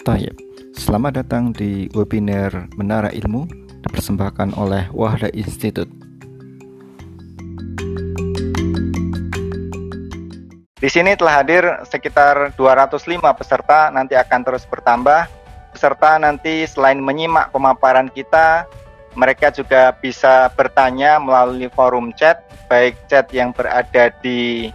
Tayyip. Selamat datang di webinar Menara Ilmu dipersembahkan oleh Wahda Institute. Di sini telah hadir sekitar 205 peserta, nanti akan terus bertambah. Peserta nanti selain menyimak pemaparan kita, mereka juga bisa bertanya melalui forum chat, baik chat yang berada di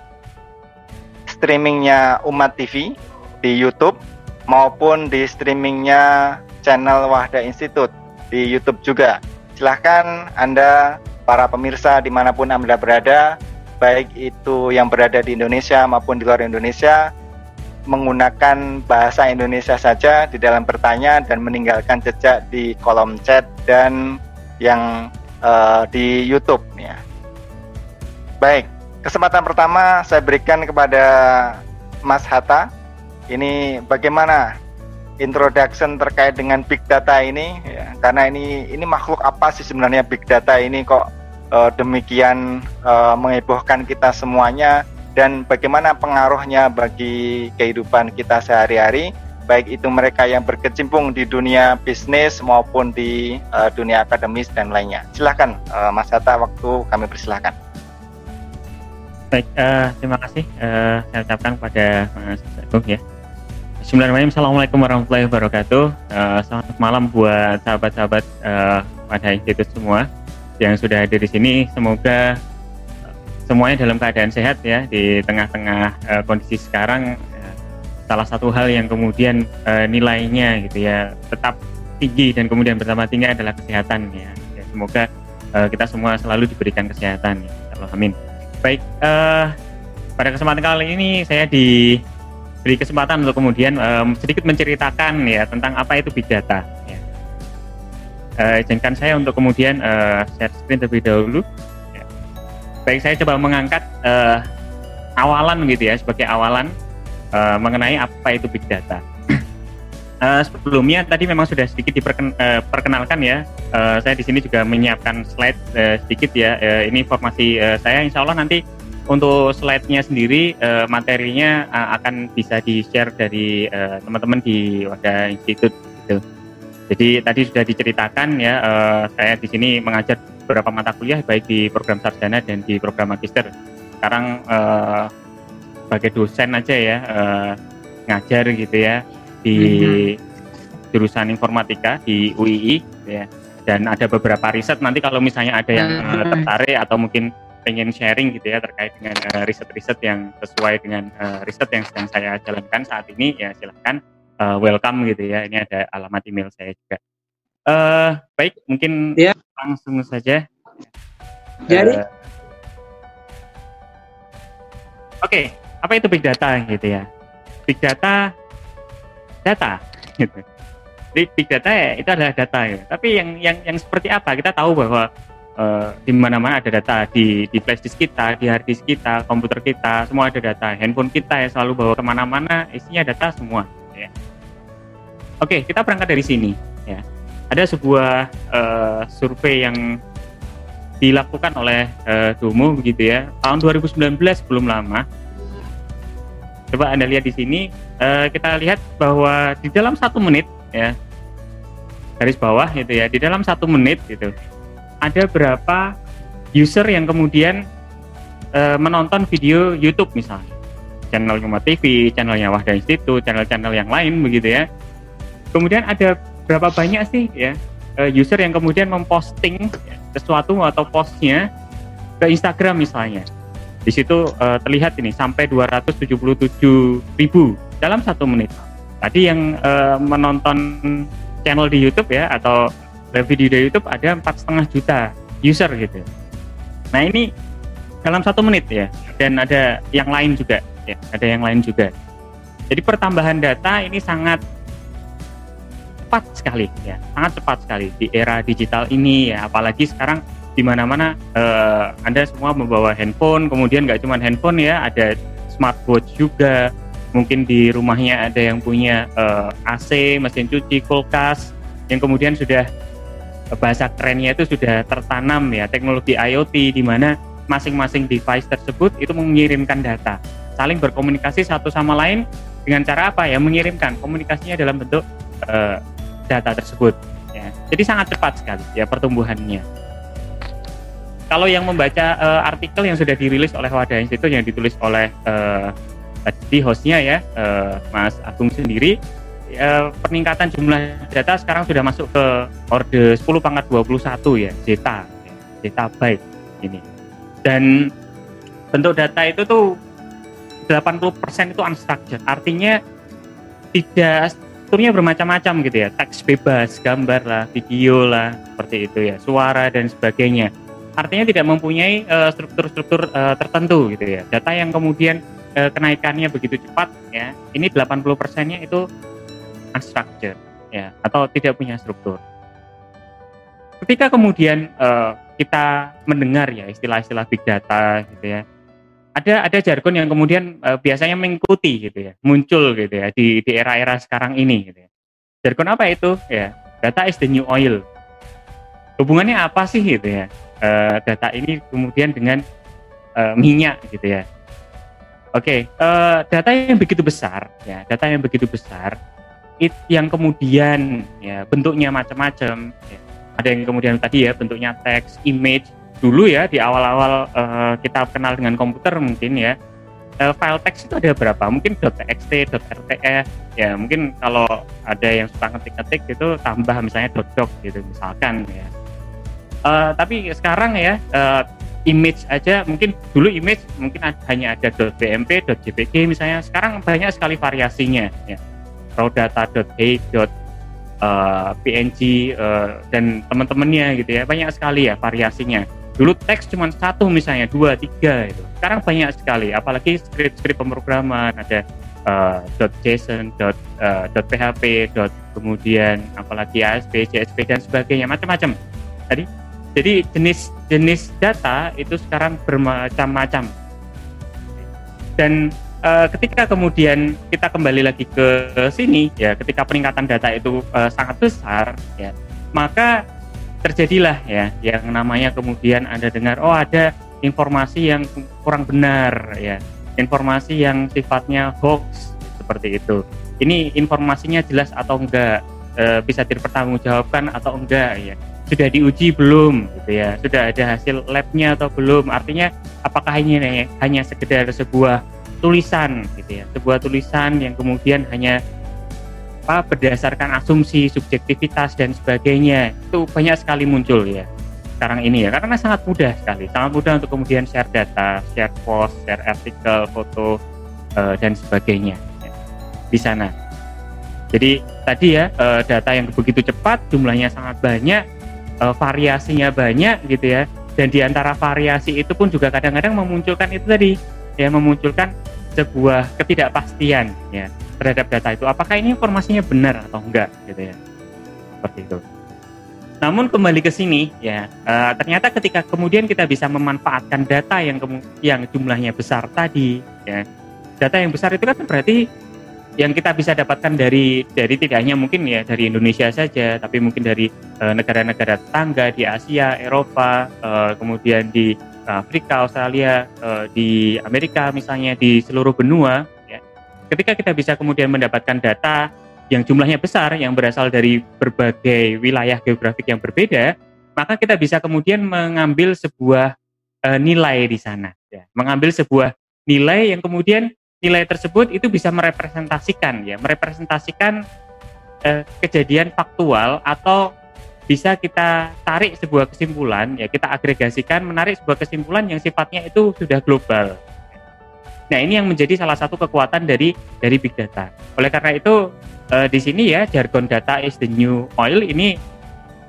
streamingnya Umat TV di YouTube maupun di streamingnya channel Wahda Institute di YouTube juga. Silahkan Anda para pemirsa di mana pun Anda berada, baik itu yang berada di Indonesia maupun di luar Indonesia, menggunakan bahasa Indonesia saja di dalam pertanyaan dan meninggalkan jejak di kolom chat dan yang uh, di YouTube ya. Baik, kesempatan pertama saya berikan kepada Mas Hatta ini bagaimana introduction terkait dengan big data ini? Ya, karena ini ini makhluk apa sih sebenarnya big data ini? Kok uh, demikian uh, menghebohkan kita semuanya? Dan bagaimana pengaruhnya bagi kehidupan kita sehari-hari? Baik itu mereka yang berkecimpung di dunia bisnis maupun di uh, dunia akademis dan lainnya. Silahkan uh, Mas Hatta, waktu kami persilahkan. Baik, uh, terima kasih uh, saya ucapkan kepada Mas Agung ya Bismillahirrahmanirrahim. Assalamualaikum warahmatullahi wabarakatuh. Uh, selamat malam buat sahabat-sahabat uh, pada institut semua yang sudah hadir di sini. Semoga semuanya dalam keadaan sehat ya di tengah-tengah uh, kondisi sekarang. Salah satu hal yang kemudian nilainya gitu ya tetap tinggi dan kemudian bertambah tinggi adalah kesehatan ya. ya semoga kita semua selalu diberikan kesehatan ya. Amin. Baik, pada kesempatan kali ini saya di beri kesempatan untuk kemudian um, sedikit menceritakan ya tentang apa itu big data. Ya. Uh, izinkan saya untuk kemudian uh, share screen terlebih dahulu. Ya. Baik, saya coba mengangkat uh, awalan gitu ya sebagai awalan uh, mengenai apa itu big data. uh, sebelumnya tadi memang sudah sedikit diperkenalkan ya. Uh, saya di sini juga menyiapkan slide uh, sedikit ya. Uh, ini informasi uh, saya, Insya Allah nanti untuk slide-nya sendiri uh, materinya uh, akan bisa di-share dari uh, teman-teman di Wadah Institut gitu. Jadi tadi sudah diceritakan ya uh, saya di sini mengajar beberapa mata kuliah baik di program sarjana dan di program magister. Sekarang uh, sebagai dosen aja ya uh, ngajar gitu ya di mm-hmm. jurusan informatika di UII ya. Dan ada beberapa riset nanti kalau misalnya ada yang mm-hmm. tertarik atau mungkin pengen sharing gitu ya terkait dengan uh, riset-riset yang sesuai dengan uh, riset yang sedang saya jalankan saat ini ya silahkan uh, welcome gitu ya. Ini ada alamat email saya juga. Uh, baik mungkin ya. langsung saja. Jadi? Uh, oke okay, apa itu big data gitu ya? Big data data gitu. Jadi big data ya itu adalah data ya. Tapi yang yang yang seperti apa? Kita tahu bahwa uh, di mana-mana ada data di di flash disk kita, di hard disk kita, komputer kita, semua ada data. Handphone kita ya selalu bawa ke mana-mana, isinya data semua. Ya. Oke, kita berangkat dari sini. Ya, ada sebuah uh, survei yang dilakukan oleh uh, Domo begitu ya tahun 2019 belum lama. Coba anda lihat di sini, uh, kita lihat bahwa di dalam satu menit ya garis bawah gitu ya, di dalam satu menit gitu ada berapa user yang kemudian uh, menonton video YouTube misalnya channel Umat TV, channelnya Wahda Institut, channel-channel yang lain begitu ya. Kemudian ada berapa banyak sih ya uh, user yang kemudian memposting sesuatu atau postnya ke Instagram misalnya. Di situ uh, terlihat ini sampai 277 ribu dalam satu menit. Tadi yang uh, menonton channel di YouTube ya atau video di YouTube ada empat setengah juta user gitu. Nah ini dalam satu menit ya, dan ada yang lain juga, ya, ada yang lain juga. Jadi pertambahan data ini sangat cepat sekali, ya, sangat cepat sekali di era digital ini ya, apalagi sekarang di mana-mana uh, Anda semua membawa handphone, kemudian nggak cuma handphone ya, ada smartwatch juga, mungkin di rumahnya ada yang punya eh, AC, mesin cuci, kulkas, yang kemudian sudah bahasa kerennya itu sudah tertanam ya teknologi IoT di mana masing-masing device tersebut itu mengirimkan data, saling berkomunikasi satu sama lain dengan cara apa ya? Mengirimkan komunikasinya dalam bentuk uh, data tersebut ya. Jadi sangat cepat sekali ya pertumbuhannya. Kalau yang membaca uh, artikel yang sudah dirilis oleh Wadah Institut yang ditulis oleh uh, tadi hostnya ya uh, Mas Agung sendiri uh, peningkatan jumlah data sekarang sudah masuk ke orde 10 pangkat 21 ya zeta zeta byte ini. Dan bentuk data itu tuh 80% itu unstructured. Artinya tidak strukturnya bermacam-macam gitu ya. Teks bebas gambar lah video lah seperti itu ya. Suara dan sebagainya. Artinya tidak mempunyai struktur-struktur uh, tertentu gitu ya. Data yang kemudian uh, kenaikannya begitu cepat ya ini 80 persennya itu unstructured ya atau tidak punya struktur. Ketika kemudian uh, kita mendengar ya istilah-istilah big data gitu ya ada ada jargon yang kemudian uh, biasanya mengikuti gitu ya muncul gitu ya di di era-era sekarang ini gitu ya. Jargon apa itu? Ya data is the new oil. Hubungannya apa sih gitu ya? Uh, data ini kemudian dengan uh, minyak gitu ya. Oke, okay, uh, data yang begitu besar, ya, data yang begitu besar, it, yang kemudian ya bentuknya macam-macam. Ya. Ada yang kemudian tadi ya bentuknya teks, image. Dulu ya di awal-awal uh, kita kenal dengan komputer mungkin ya uh, file teks itu ada berapa? Mungkin .txt, .rtf. Ya mungkin kalau ada yang suka ngetik-ngetik itu tambah misalnya .doc gitu misalkan ya. Uh, tapi sekarang ya uh, image aja mungkin dulu image mungkin hanya ada .bmp, .jpg misalnya sekarang banyak sekali variasinya ya raw data.a, .png uh, dan teman-temannya gitu ya. Banyak sekali ya variasinya. Dulu teks cuma satu misalnya dua tiga itu sekarang banyak sekali apalagi script-script pemrograman. Ada uh, .json, dot, uh, .php, dot, kemudian apalagi ASP, JSP dan sebagainya. Macam-macam. Tadi? Jadi jenis-jenis data itu sekarang bermacam-macam. Dan e, ketika kemudian kita kembali lagi ke sini, ya ketika peningkatan data itu e, sangat besar, ya maka terjadilah ya yang namanya kemudian anda dengar oh ada informasi yang kurang benar ya informasi yang sifatnya hoax seperti itu. Ini informasinya jelas atau enggak? E, bisa dipertanggungjawabkan atau enggak ya? Sudah diuji belum gitu ya? Sudah ada hasil labnya atau belum? Artinya apakah ini hanya sekedar sebuah tulisan gitu ya. Sebuah tulisan yang kemudian hanya apa berdasarkan asumsi subjektivitas dan sebagainya. Itu banyak sekali muncul ya sekarang ini ya. Karena sangat mudah sekali. Sangat mudah untuk kemudian share data share post share artikel foto uh, dan sebagainya ya, di sana. Jadi tadi ya uh, data yang begitu cepat jumlahnya sangat banyak uh, variasinya banyak gitu ya. Dan di antara variasi itu pun juga kadang-kadang memunculkan itu tadi ya memunculkan sebuah ketidakpastian ya terhadap data itu. Apakah ini informasinya benar atau enggak gitu ya? Seperti itu. Namun kembali ke sini ya uh, ternyata ketika kemudian kita bisa memanfaatkan data yang yang jumlahnya besar tadi ya data yang besar itu kan berarti yang kita bisa dapatkan dari dari tidak hanya mungkin ya dari Indonesia saja, tapi mungkin dari eh, negara-negara tetangga di Asia, Eropa, uh, kemudian di Afrika, Australia, uh, di Amerika misalnya di seluruh benua. Ya. Ketika kita bisa kemudian mendapatkan data yang jumlahnya besar, yang berasal dari berbagai wilayah geografik yang berbeda, maka kita bisa kemudian mengambil sebuah uh, nilai di sana, ya. mengambil sebuah nilai yang kemudian nilai tersebut itu bisa merepresentasikan ya, merepresentasikan eh, kejadian faktual atau bisa kita tarik sebuah kesimpulan ya kita agregasikan menarik sebuah kesimpulan yang sifatnya itu sudah global. Nah ini yang menjadi salah satu kekuatan dari dari big data. Oleh karena itu eh, di sini ya jargon data is the new oil ini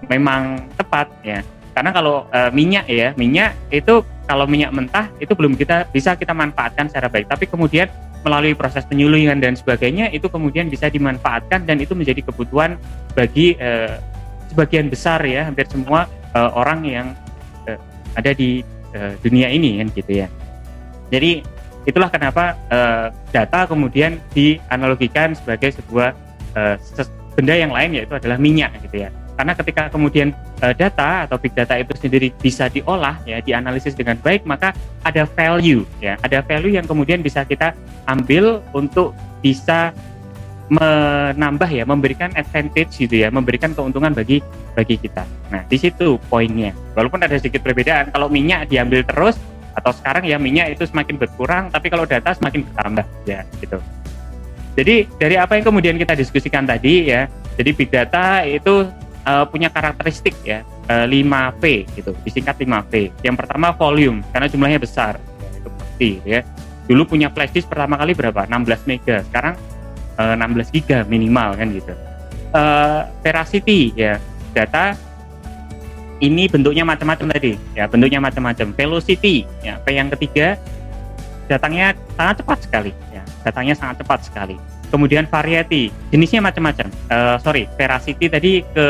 memang tepat ya karena kalau e, minyak ya minyak itu kalau minyak mentah itu belum kita bisa kita manfaatkan secara baik tapi kemudian melalui proses penyuluhan dan sebagainya itu kemudian bisa dimanfaatkan dan itu menjadi kebutuhan bagi e, sebagian besar ya hampir semua e, orang yang e, ada di e, dunia ini kan gitu ya. Jadi itulah kenapa e, data kemudian dianalogikan sebagai sebuah e, benda yang lain yaitu adalah minyak gitu ya. Karena ketika kemudian uh, data atau big data itu sendiri bisa diolah ya, dianalisis dengan baik, maka ada value ya, ada value yang kemudian bisa kita ambil untuk bisa menambah ya, memberikan advantage gitu ya, memberikan keuntungan bagi bagi kita. Nah, di situ poinnya. Walaupun ada sedikit perbedaan, kalau minyak diambil terus atau sekarang ya minyak itu semakin berkurang, tapi kalau data semakin bertambah ya gitu. Jadi dari apa yang kemudian kita diskusikan tadi ya, jadi big data itu uh, punya karakteristik ya uh, 5V gitu, disingkat 5V. Yang pertama volume karena jumlahnya besar, ya, itu pasti ya. Dulu punya flash disk pertama kali berapa? 16 mega. Sekarang 16 eh, giga minimal kan gitu. Uh, veracity ya data ini bentuknya macam-macam tadi ya bentuknya macam-macam. Velocity ya P yang ketiga datangnya sangat cepat sekali ya datangnya sangat cepat sekali. Kemudian variety jenisnya macam-macam. Uh, sorry veracity tadi ke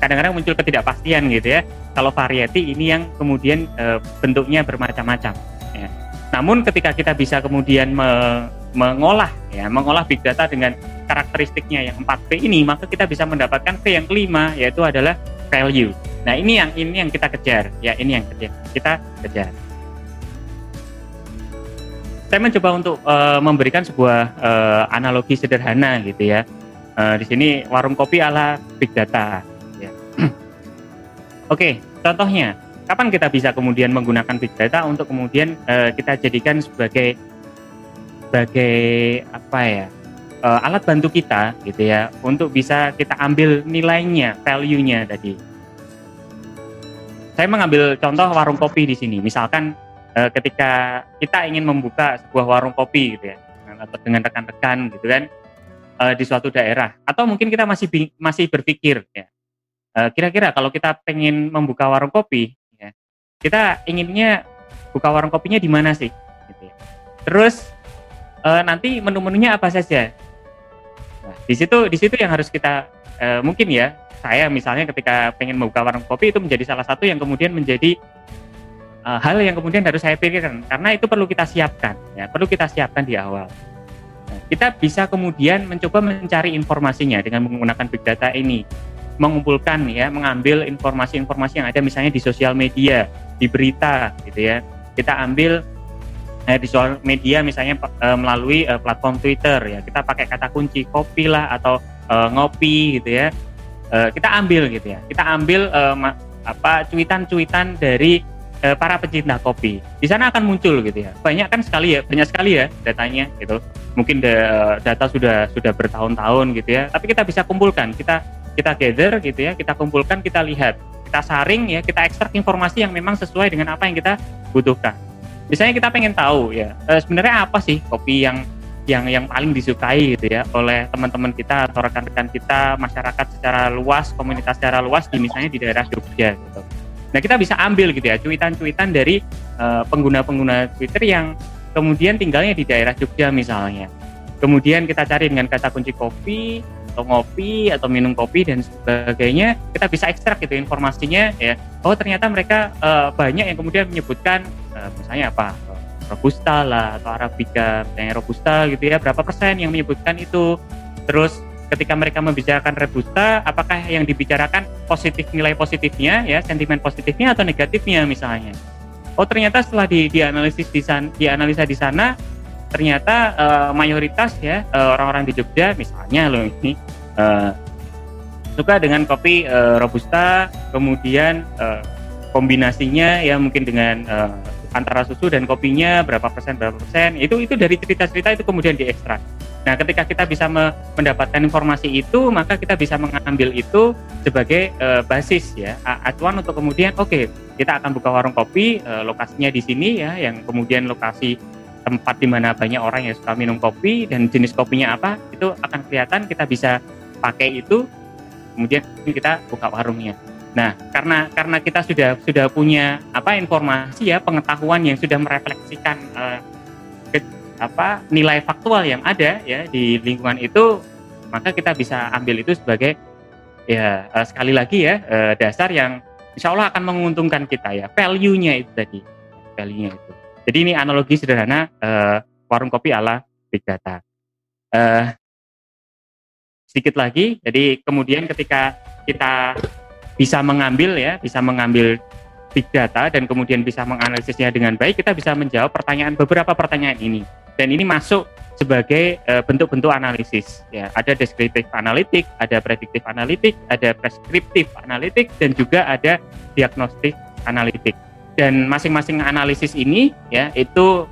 kadang-kadang muncul ketidakpastian gitu ya. Kalau variety ini yang kemudian uh, bentuknya bermacam-macam. Ya. Namun ketika kita bisa kemudian me mengolah ya mengolah big data dengan karakteristiknya yang 4P ini maka kita bisa mendapatkan P yang kelima yaitu adalah value. Nah, ini yang ini yang kita kejar ya, ini yang kejar, kita kejar. Saya mencoba untuk uh, memberikan sebuah uh, analogi sederhana gitu ya. Uh, di sini warung kopi ala big data ya. Oke, contohnya kapan kita bisa kemudian menggunakan big data untuk kemudian uh, kita jadikan sebagai sebagai apa ya uh, alat bantu kita gitu ya untuk bisa kita ambil nilainya, value-nya tadi. Saya mengambil contoh warung kopi di sini. Misalkan uh, ketika kita ingin membuka sebuah warung kopi gitu ya atau dengan rekan-rekan gitu kan uh, di suatu daerah atau mungkin kita masih masih berpikir ya kira-kira kalau kita pengen membuka warung kopi ya kita inginnya buka warung kopinya di mana sih gitu ya. Terus uh, nanti menu-menunya apa saja. Nah, di situ di situ yang harus kita uh, mungkin ya saya misalnya ketika pengen membuka warung kopi itu menjadi salah satu yang kemudian menjadi uh, hal yang kemudian harus saya pikirkan karena itu perlu kita siapkan ya perlu kita siapkan di awal. Nah, kita bisa kemudian mencoba mencari informasinya dengan menggunakan big data ini mengumpulkan ya mengambil informasi-informasi yang ada misalnya di sosial media di berita gitu ya kita ambil eh, di soal media misalnya eh, melalui eh, platform Twitter ya. Kita pakai kata kunci kopi lah atau eh, ngopi gitu ya. Eh, kita ambil gitu ya. Kita ambil eh, apa cuitan-cuitan dari eh, para pecinta kopi. Di sana akan muncul gitu ya. Banyak kan sekali ya banyak sekali ya datanya gitu. Mungkin da data sudah sudah bertahun-tahun gitu ya. Tapi kita bisa kumpulkan. Kita kita gather gitu ya. Kita kumpulkan kita lihat. Kita saring ya. Kita ekstrak informasi yang memang sesuai dengan apa yang kita butuhkan misalnya kita pengen tahu ya e, sebenarnya apa sih kopi yang yang yang paling disukai gitu ya oleh teman-teman kita atau rekan-rekan kita masyarakat secara luas komunitas secara luas di misalnya di daerah Jogja gitu. Nah kita bisa ambil gitu ya cuitan-cuitan dari pengguna pengguna-pengguna Twitter yang kemudian tinggalnya di daerah Jogja misalnya. Kemudian kita cari dengan kata kunci kopi atau ngopi atau minum kopi dan sebagainya kita bisa ekstrak gitu informasinya ya. Oh ternyata mereka uh, banyak yang kemudian menyebutkan uh, misalnya apa robusta lah atau arabica misalnya robusta gitu ya berapa persen yang menyebutkan itu. Terus ketika mereka membicarakan robusta apakah yang dibicarakan positif nilai positifnya ya sentimen positifnya atau negatifnya misalnya? Oh ternyata setelah di dianalisis di sana dianalisa di sana ternyata uh, mayoritas ya uh, orang-orang di Jogja misalnya loh ini uh, suka dengan kopi uh, robusta kemudian uh, kombinasinya ya mungkin dengan uh, antara susu dan kopinya berapa persen berapa persen itu itu dari cerita-cerita itu kemudian diekstrak. Nah, ketika kita bisa me mendapatkan informasi itu, maka kita bisa mengambil itu sebagai uh, basis ya acuan untuk kemudian oke okay, kita akan buka warung kopi uh, lokasinya di sini ya yang kemudian lokasi tempat di mana banyak orang yang suka minum kopi dan jenis kopinya apa itu akan kelihatan kita bisa pakai itu kemudian kita buka warungnya. Nah, karena karena kita sudah sudah punya apa informasi ya pengetahuan yang sudah merefleksikan uh, ke, apa nilai faktual yang ada ya di lingkungan itu, maka kita bisa ambil itu sebagai ya uh, sekali lagi ya uh, dasar yang insya Allah akan menguntungkan kita ya value-nya itu tadi value-nya itu. Jadi ini analogi sederhana uh, warung kopi ala big data. Uh, sedikit lagi, jadi kemudian ketika kita bisa mengambil ya, bisa mengambil big data dan kemudian bisa menganalisisnya dengan baik, kita bisa menjawab pertanyaan beberapa pertanyaan ini. Dan ini masuk sebagai eh, bentuk-bentuk analisis. Ya, ada deskriptif analitik, ada prediktif analitik, ada preskriptif analitik, dan juga ada diagnostik analitik. Dan masing-masing analisis ini ya itu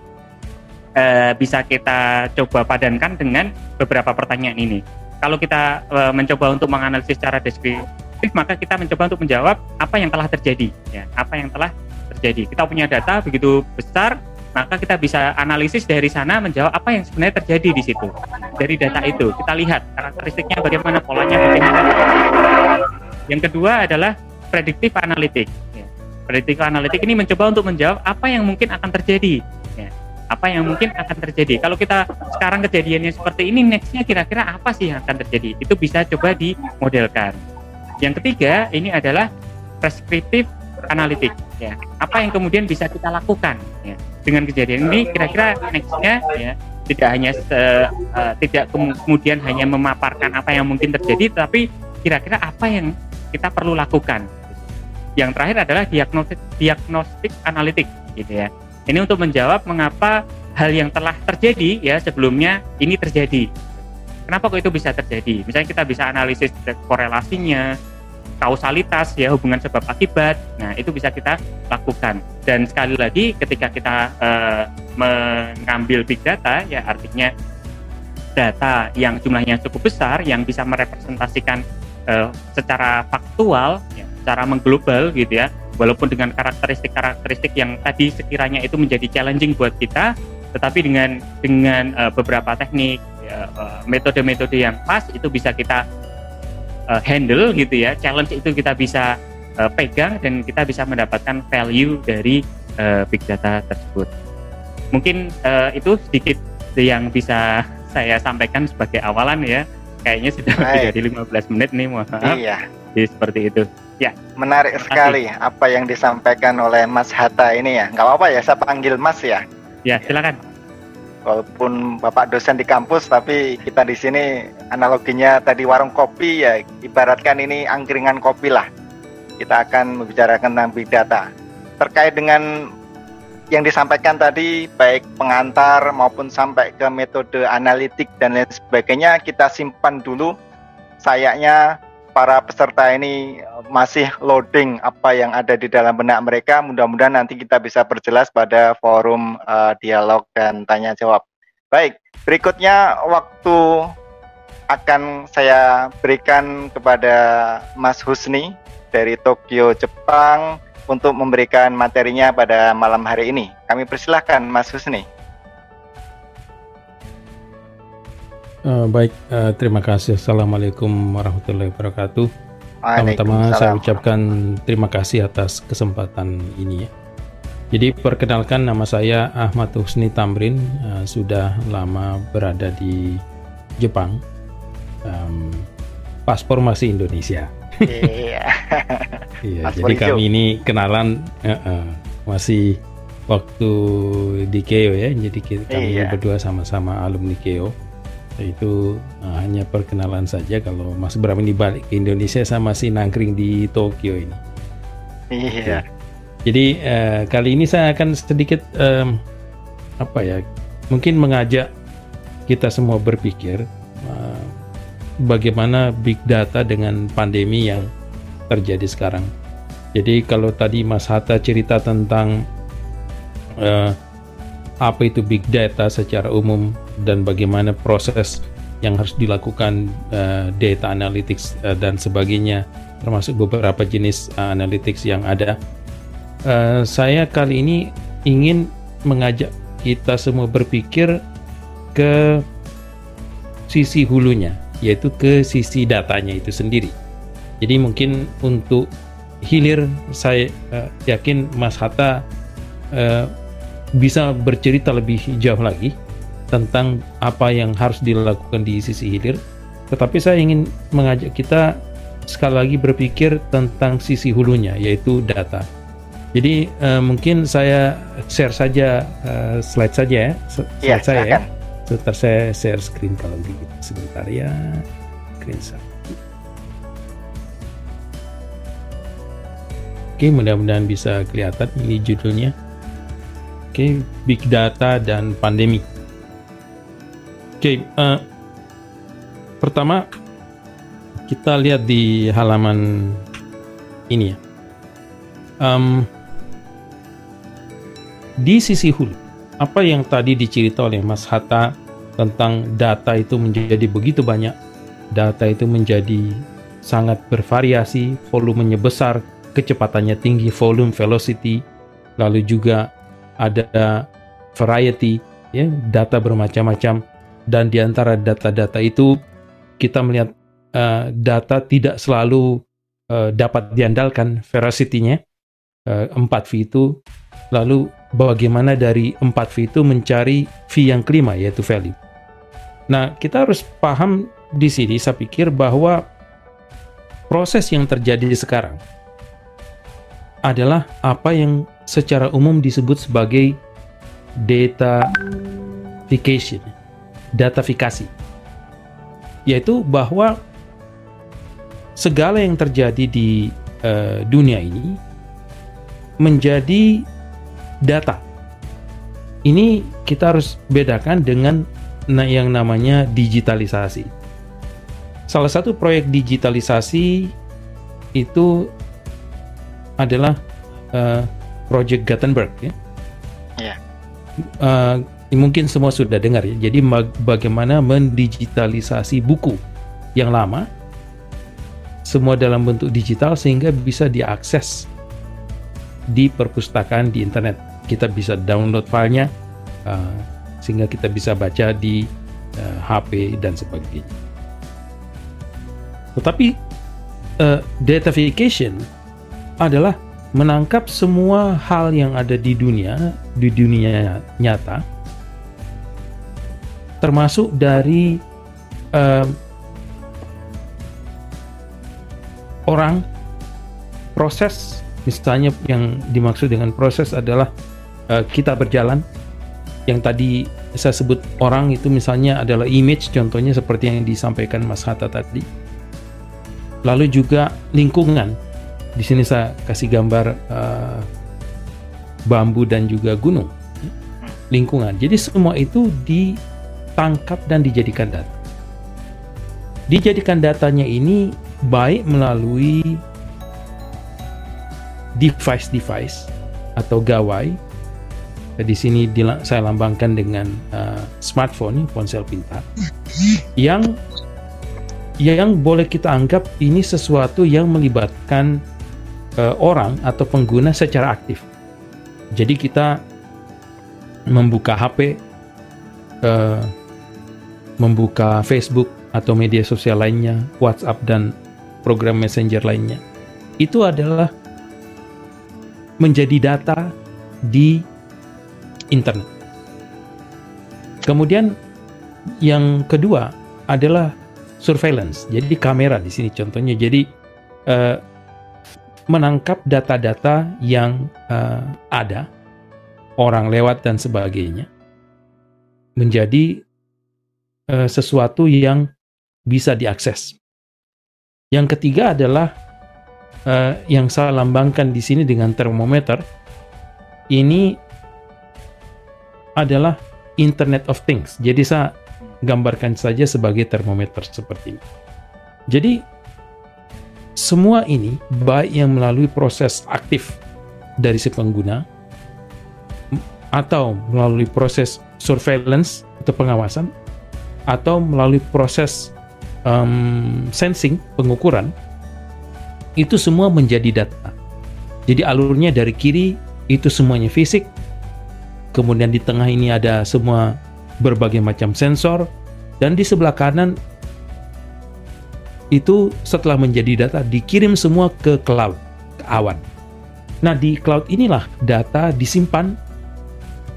uh, bisa kita coba padankan dengan beberapa pertanyaan ini. Kalau kita uh, mencoba untuk menganalisis secara deskriptif, maka kita mencoba untuk menjawab apa yang telah terjadi, ya, apa yang telah terjadi. Kita punya data begitu besar, maka kita bisa analisis dari sana menjawab apa yang sebenarnya terjadi di situ. Dari data itu kita lihat karakteristiknya bagaimana, polanya bagaimana. Yang kedua adalah prediktif analitik. Prediktif analitik ini mencoba untuk menjawab apa yang mungkin akan terjadi. Ya. Apa yang mungkin akan terjadi. Kalau kita sekarang kejadiannya seperti ini, nextnya kira-kira apa sih yang akan terjadi? Itu bisa coba dimodelkan. Yang ketiga ini adalah preskriptif analitik. Ya. Apa yang kemudian bisa kita lakukan? Ya dengan kejadian ini kira-kira nextnya ya tidak hanya se, uh, tidak kemudian hanya memaparkan apa yang mungkin terjadi tapi kira-kira apa yang kita perlu lakukan yang terakhir adalah diagnostik diagnostik analitik gitu ya ini untuk menjawab mengapa hal yang telah terjadi ya sebelumnya ini terjadi kenapa kok itu bisa terjadi misalnya kita bisa analisis korelasinya kausalitas ya hubungan sebab akibat. Nah, itu bisa kita lakukan. Dan sekali lagi ketika kita uh, mengambil big data ya artinya data yang jumlahnya cukup besar yang bisa merepresentasikan uh, secara faktual ya, secara mengglobal gitu ya. Walaupun dengan karakteristik-karakteristik yang tadi sekiranya itu menjadi challenging buat kita, tetapi dengan dengan uh, beberapa teknik ya, metode-metode ya, uh, yang pas itu bisa kita uh, handle gitu ya. Challenge itu kita bisa uh, pegang dan kita bisa mendapatkan value dari uh, big data tersebut. Mungkin uh, itu sedikit yang bisa saya sampaikan sebagai awalan ya. Kayaknya sudah lebih dari 15 menit nih mohon maaf. Iya. jadi seperti itu ya. Menarik sekali apa yang disampaikan oleh Mas Hatta ini ya. Nggak apa-apa ya saya panggil Mas ya. Ya silakan. Walaupun bapak dosen di kampus tapi kita di sini analoginya tadi warung kopi ya ibaratkan ini angkringan kopi lah. Kita akan membicarakan tentang big data. Terkait dengan yang disampaikan tadi baik pengantar maupun sampai ke metode analitik dan lain sebagainya kita simpan dulu sayangnya para peserta ini masih loading apa yang ada di dalam benak mereka. Mudah-mudahan nanti kita bisa berjelas pada forum uh, dialog dan tanya jawab. Baik, berikutnya waktu akan saya berikan kepada Mas Husni dari Tokyo, Jepang untuk memberikan materinya pada malam hari ini. Kami persilahkan Mas Husni. Uh, baik, uh, terima kasih. Assalamualaikum warahmatullahi wabarakatuh. Pertama-tama saya ucapkan terima kasih atas kesempatan ini ya. Jadi perkenalkan nama saya Ahmad Husni Tamrin, uh, sudah lama berada di Jepang. Um, paspor masih Indonesia. Iya. iya. jadi kami ini kenalan uh, uh, masih waktu di Keo ya. Jadi kami iya. berdua sama-sama alumni Keo itu nah, hanya perkenalan saja kalau Mas Bram ini balik ke Indonesia saya masih nangkring di Tokyo ini. Iya. Jadi uh, kali ini saya akan sedikit um, apa ya mungkin mengajak kita semua berpikir uh, bagaimana big data dengan pandemi yang terjadi sekarang. Jadi kalau tadi Mas Hatta cerita tentang uh, apa itu big data secara umum dan bagaimana proses yang harus dilakukan uh, data analytics uh, dan sebagainya termasuk beberapa jenis uh, analytics yang ada. Uh, saya kali ini ingin mengajak kita semua berpikir ke sisi hulunya yaitu ke sisi datanya itu sendiri. Jadi mungkin untuk hilir saya uh, yakin Mas Hatta uh, bisa bercerita lebih jauh lagi tentang apa yang harus dilakukan di sisi hilir. Tetapi saya ingin mengajak kita sekali lagi berpikir tentang sisi hulunya, yaitu data. Jadi uh, mungkin saya share saja uh, slide saja ya, slide ya, saya ya. Sebentar saya share screen kalau gitu sebentar ya. Screen saya. Oke, mudah-mudahan bisa kelihatan ini judulnya. Oke, Big Data dan Pandemi. Oke, uh, pertama kita lihat di halaman ini ya. Um, di sisi hulu, apa yang tadi dicerita oleh Mas Hatta tentang data itu menjadi begitu banyak, data itu menjadi sangat bervariasi, volumenya besar, kecepatannya tinggi, volume, velocity, lalu juga ada variety, ya, data bermacam-macam, dan di antara data-data itu kita melihat uh, data tidak selalu uh, dapat diandalkan veracity-nya, uh, 4V itu, lalu bagaimana dari 4V itu mencari V yang kelima, yaitu value. Nah, kita harus paham di sini, saya pikir bahwa proses yang terjadi sekarang, adalah apa yang secara umum disebut sebagai datafication, datafikasi, yaitu bahwa segala yang terjadi di uh, dunia ini menjadi data. Ini kita harus bedakan dengan yang namanya digitalisasi. Salah satu proyek digitalisasi itu adalah uh, Project Gutenberg ya. Yeah. Uh, mungkin semua sudah dengar ya. Jadi bagaimana mendigitalisasi buku yang lama semua dalam bentuk digital sehingga bisa diakses di perpustakaan di internet. Kita bisa download filenya uh, sehingga kita bisa baca di uh, HP dan sebagainya. Tetapi uh, datafication adalah menangkap semua hal yang ada di dunia, di dunia nyata, termasuk dari uh, orang, proses, misalnya yang dimaksud dengan proses adalah uh, kita berjalan, yang tadi saya sebut orang itu misalnya adalah image, contohnya seperti yang disampaikan Mas Hatta tadi. Lalu juga lingkungan, di sini saya kasih gambar uh, bambu dan juga gunung, lingkungan. Jadi semua itu ditangkap dan dijadikan data. Dijadikan datanya ini baik melalui device-device atau gawai. Di sini saya lambangkan dengan uh, smartphone, ponsel pintar, yang yang boleh kita anggap ini sesuatu yang melibatkan uh, orang atau pengguna secara aktif. Jadi kita membuka HP, uh, membuka Facebook atau media sosial lainnya, WhatsApp dan program messenger lainnya, itu adalah menjadi data di internet. Kemudian yang kedua adalah surveillance. Jadi kamera di sini contohnya. Jadi uh, menangkap data-data yang uh, ada, orang lewat dan sebagainya, menjadi uh, sesuatu yang bisa diakses. Yang ketiga adalah uh, yang saya lambangkan di sini dengan termometer. Ini adalah Internet of Things. Jadi saya gambarkan saja sebagai termometer seperti ini. Jadi semua ini baik yang melalui proses aktif dari si pengguna atau melalui proses surveillance atau pengawasan atau melalui proses um, sensing pengukuran itu semua menjadi data. Jadi alurnya dari kiri itu semuanya fisik, kemudian di tengah ini ada semua berbagai macam sensor, dan di sebelah kanan itu setelah menjadi data dikirim semua ke cloud, ke awan. Nah, di cloud inilah data disimpan,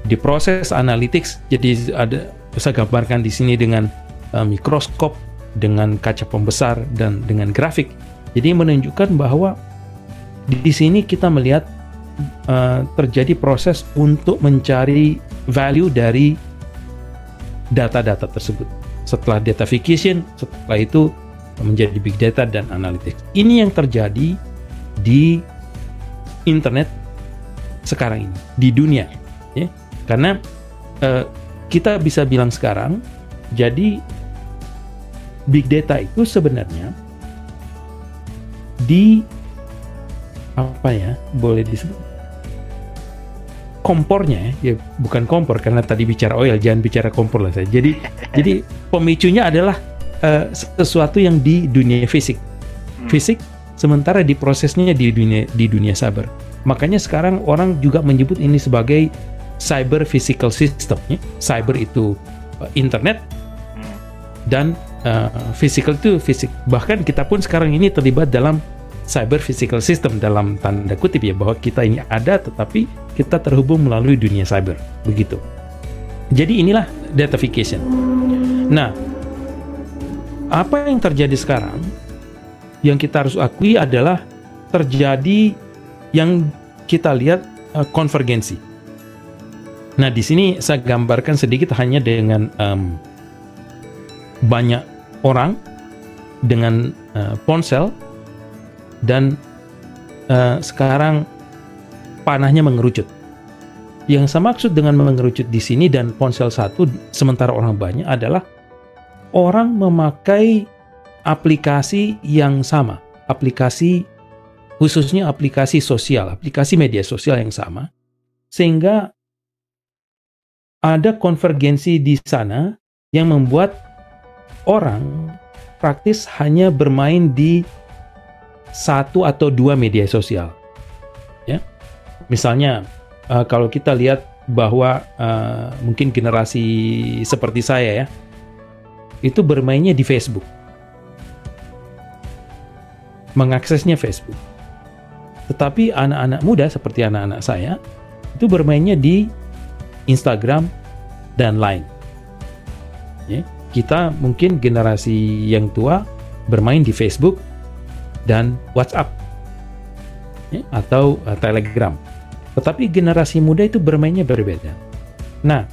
diproses analytics. Jadi ada saya gambarkan di sini dengan uh, mikroskop, dengan kaca pembesar dan dengan grafik. Jadi menunjukkan bahwa di sini kita melihat uh, terjadi proses untuk mencari value dari data-data tersebut. Setelah datafication, setelah itu menjadi big data dan analytics. Ini yang terjadi di internet sekarang ini di dunia ya karena uh, kita bisa bilang sekarang jadi big data itu sebenarnya di apa ya boleh disebut kompornya ya, ya bukan kompor karena tadi bicara oil jangan bicara kompor lah saya jadi jadi pemicunya adalah uh, sesuatu yang di dunia fisik hmm. fisik sementara di prosesnya di dunia di dunia cyber makanya sekarang orang juga menyebut ini sebagai cyber physical system ya. cyber itu uh, internet hmm. dan uh, physical itu fisik bahkan kita pun sekarang ini terlibat dalam cyber physical system dalam tanda kutip ya bahwa kita ini ada tetapi kita terhubung melalui dunia cyber begitu. Jadi inilah datafication. Nah, apa yang terjadi sekarang yang kita harus akui adalah terjadi yang kita lihat uh, konvergensi. Nah, di sini saya gambarkan sedikit hanya dengan um, banyak orang dengan uh, ponsel dan uh, sekarang panahnya mengerucut. Yang saya maksud dengan mengerucut di sini dan ponsel satu sementara orang banyak adalah orang memakai aplikasi yang sama, aplikasi khususnya aplikasi sosial, aplikasi media sosial yang sama, sehingga ada konvergensi di sana yang membuat orang praktis hanya bermain di satu atau dua media sosial. Ya, misalnya uh, kalau kita lihat bahwa uh, mungkin generasi seperti saya ya, itu bermainnya di Facebook, mengaksesnya Facebook. Tetapi anak-anak muda seperti anak-anak saya itu bermainnya di Instagram dan lain. Ya, kita mungkin generasi yang tua bermain di Facebook dan WhatsApp ya, atau uh, Telegram. Tetapi generasi muda itu bermainnya berbeda. Nah,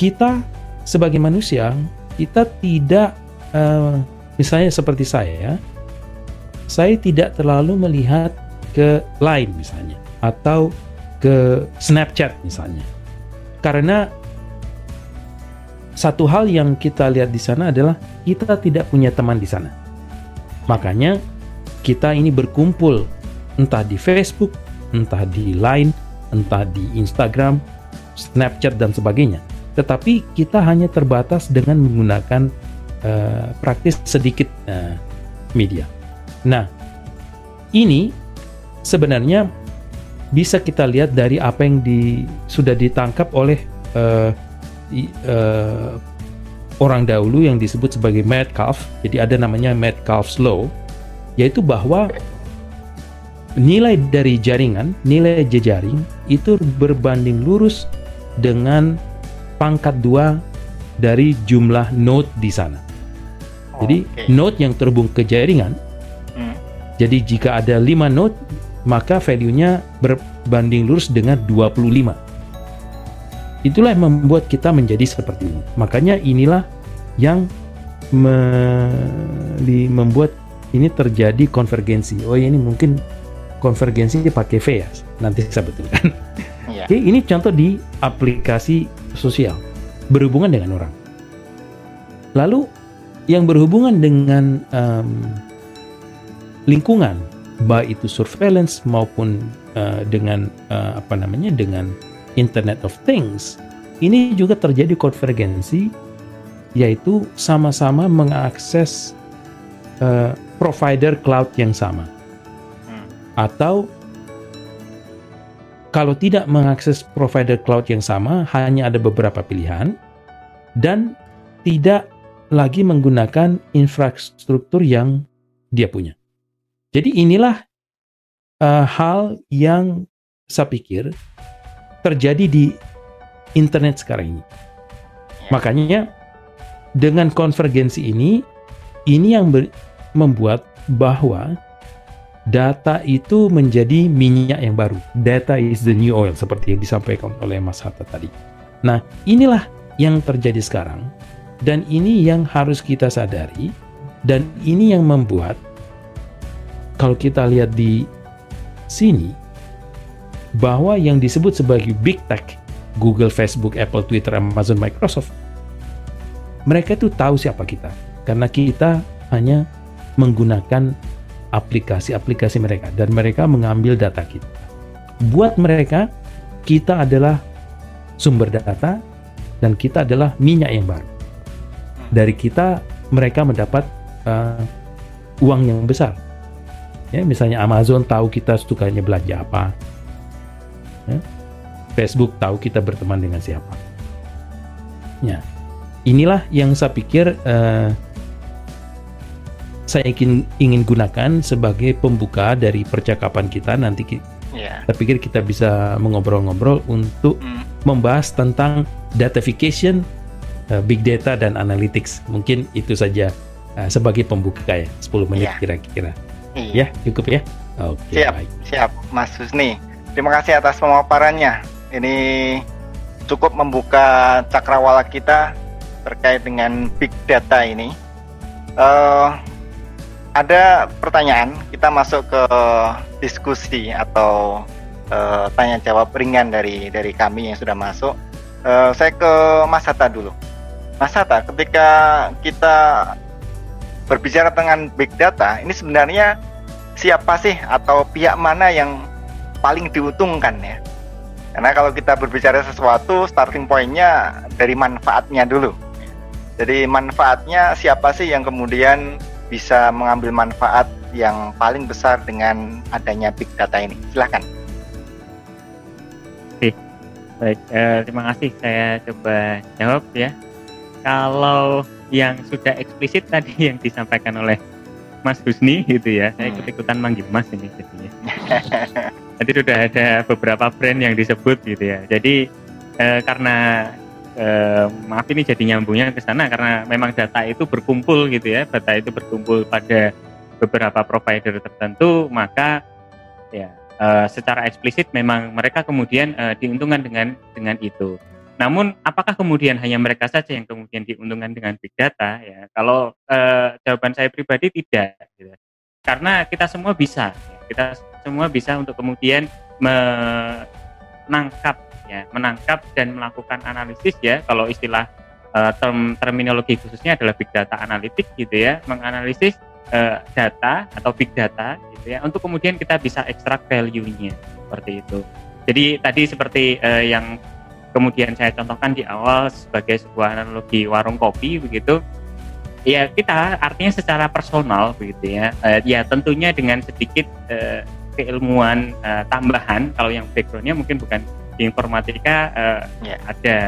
kita sebagai manusia kita tidak uh, misalnya seperti saya, saya tidak terlalu melihat ke lain misalnya atau ke Snapchat misalnya. Karena satu hal yang kita lihat di sana adalah kita tidak punya teman di sana. Makanya kita ini berkumpul entah di Facebook, entah di Line, entah di Instagram, Snapchat dan sebagainya. Tetapi kita hanya terbatas dengan menggunakan uh, praktis sedikit uh, media. Nah, ini sebenarnya bisa kita lihat dari apa yang di, sudah ditangkap oleh uh, uh, orang dahulu yang disebut sebagai Metcalf. Jadi ada namanya Metcalfe's Law, yaitu bahwa nilai dari jaringan, nilai jejaring itu berbanding lurus dengan pangkat dua dari jumlah node di sana. Jadi okay. node yang terhubung ke jaringan. Hmm. Jadi jika ada 5 node, maka value-nya berbanding lurus dengan 25. Itulah yang membuat kita menjadi seperti ini. Makanya inilah yang me membuat ini terjadi konvergensi. Oh ini mungkin konvergensi pakai V ya. Nanti saya betulkan. Ya. Oke, ini contoh di aplikasi sosial berhubungan dengan orang. Lalu yang berhubungan dengan um, lingkungan, baik itu surveillance maupun uh, dengan uh, apa namanya dengan Internet of Things, ini juga terjadi konvergensi, yaitu sama-sama mengakses uh, provider cloud yang sama, hmm. atau kalau tidak mengakses provider cloud yang sama, hanya ada beberapa pilihan, dan tidak lagi menggunakan infrastruktur yang dia punya. Jadi inilah uh, hal yang saya pikir terjadi di internet sekarang ini. Makanya dengan konvergensi ini, ini yang membuat bahwa data itu menjadi minyak yang baru. Data is the new oil seperti yang disampaikan oleh Mas Hatta tadi. Nah, inilah yang terjadi sekarang dan ini yang harus kita sadari dan ini yang membuat kalau kita lihat di sini bahwa yang disebut sebagai big tech, Google, Facebook, Apple, Twitter, Amazon, Microsoft, mereka itu tahu siapa kita karena kita hanya menggunakan aplikasi-aplikasi mereka dan mereka mengambil data kita. Buat mereka, kita adalah sumber data dan kita adalah minyak yang baru. Dari kita, mereka mendapat uh, uang yang besar. Ya, misalnya Amazon tahu kita sukanya belanja apa, Ya. Facebook tahu kita berteman dengan siapa. Ya, inilah yang saya pikir uh, saya ingin ingin gunakan sebagai pembuka dari percakapan kita nanti. Yeah. Saya pikir kita bisa mengobrol-ngobrol untuk mm. membahas tentang datafication, uh, big data dan analytics. Mungkin itu saja uh, sebagai pembuka ya, 10 menit iya. kira-kira. Yeah. Ya, cukup ya. Oke. Okay, siap, baik. siap, Mas Husni. Terima kasih atas pemaparannya. Ini cukup membuka cakrawala kita terkait dengan big data ini. Uh, ada pertanyaan, kita masuk ke diskusi atau uh, tanya jawab ringan dari dari kami yang sudah masuk. Uh, saya ke Mas Hatta dulu. Mas Hatta, ketika kita berbicara dengan big data, ini sebenarnya siapa sih atau pihak mana yang paling diuntungkan ya. Karena kalau kita berbicara sesuatu, starting pointnya dari manfaatnya dulu. Jadi manfaatnya siapa sih yang kemudian bisa mengambil manfaat yang paling besar dengan adanya big data ini? Silahkan. Oke, baik. Eh, terima kasih. Saya coba jawab ya. Kalau yang sudah eksplisit tadi yang disampaikan oleh Mas Husni gitu ya. Saya hmm. ikut-ikutan manggil Mas ini jadinya. Jadi sudah ada beberapa brand yang disebut gitu ya. Jadi eh, karena eh, maaf ini jadi nyambungnya ke sana karena memang data itu berkumpul gitu ya. Data itu berkumpul pada beberapa provider tertentu, maka ya eh, secara eksplisit memang mereka kemudian eh, diuntungkan dengan dengan itu. Namun apakah kemudian hanya mereka saja yang kemudian diuntungkan dengan big data? Ya, kalau eh, jawaban saya pribadi tidak, gitu. karena kita semua bisa, ya. kita semua bisa untuk kemudian menangkap, ya, menangkap dan melakukan analisis ya. Kalau istilah eh, term, terminologi khususnya adalah big data analitik, gitu ya, menganalisis eh, data atau big data, gitu ya, untuk kemudian kita bisa ekstrak value-nya seperti itu. Jadi tadi seperti uh, yang kemudian saya contohkan di awal sebagai sebuah analogi warung kopi begitu ya kita artinya secara personal begitu ya uh, ya tentunya dengan sedikit uh, keilmuan uh, tambahan kalau yang backgroundnya mungkin bukan di informatika uh, yeah. ada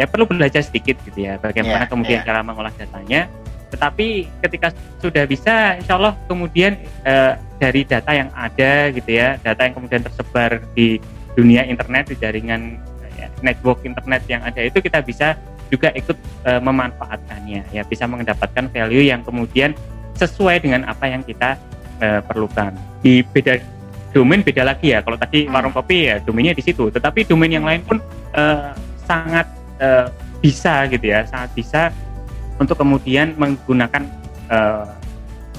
ya perlu belajar sedikit gitu ya bagaimana yeah, kemudian yeah. cara mengolah datanya tetapi ketika sudah bisa insya Allah kemudian uh, dari data yang ada gitu ya data yang kemudian tersebar di dunia internet di jaringan network internet yang ada itu kita bisa juga ikut e, memanfaatkannya ya bisa mendapatkan value yang kemudian sesuai dengan apa yang kita e, perlukan di beda domain beda lagi ya kalau tadi hmm. warung kopi ya domainnya di situ tetapi domain yang lain pun e, sangat e, bisa gitu ya sangat bisa untuk kemudian menggunakan e,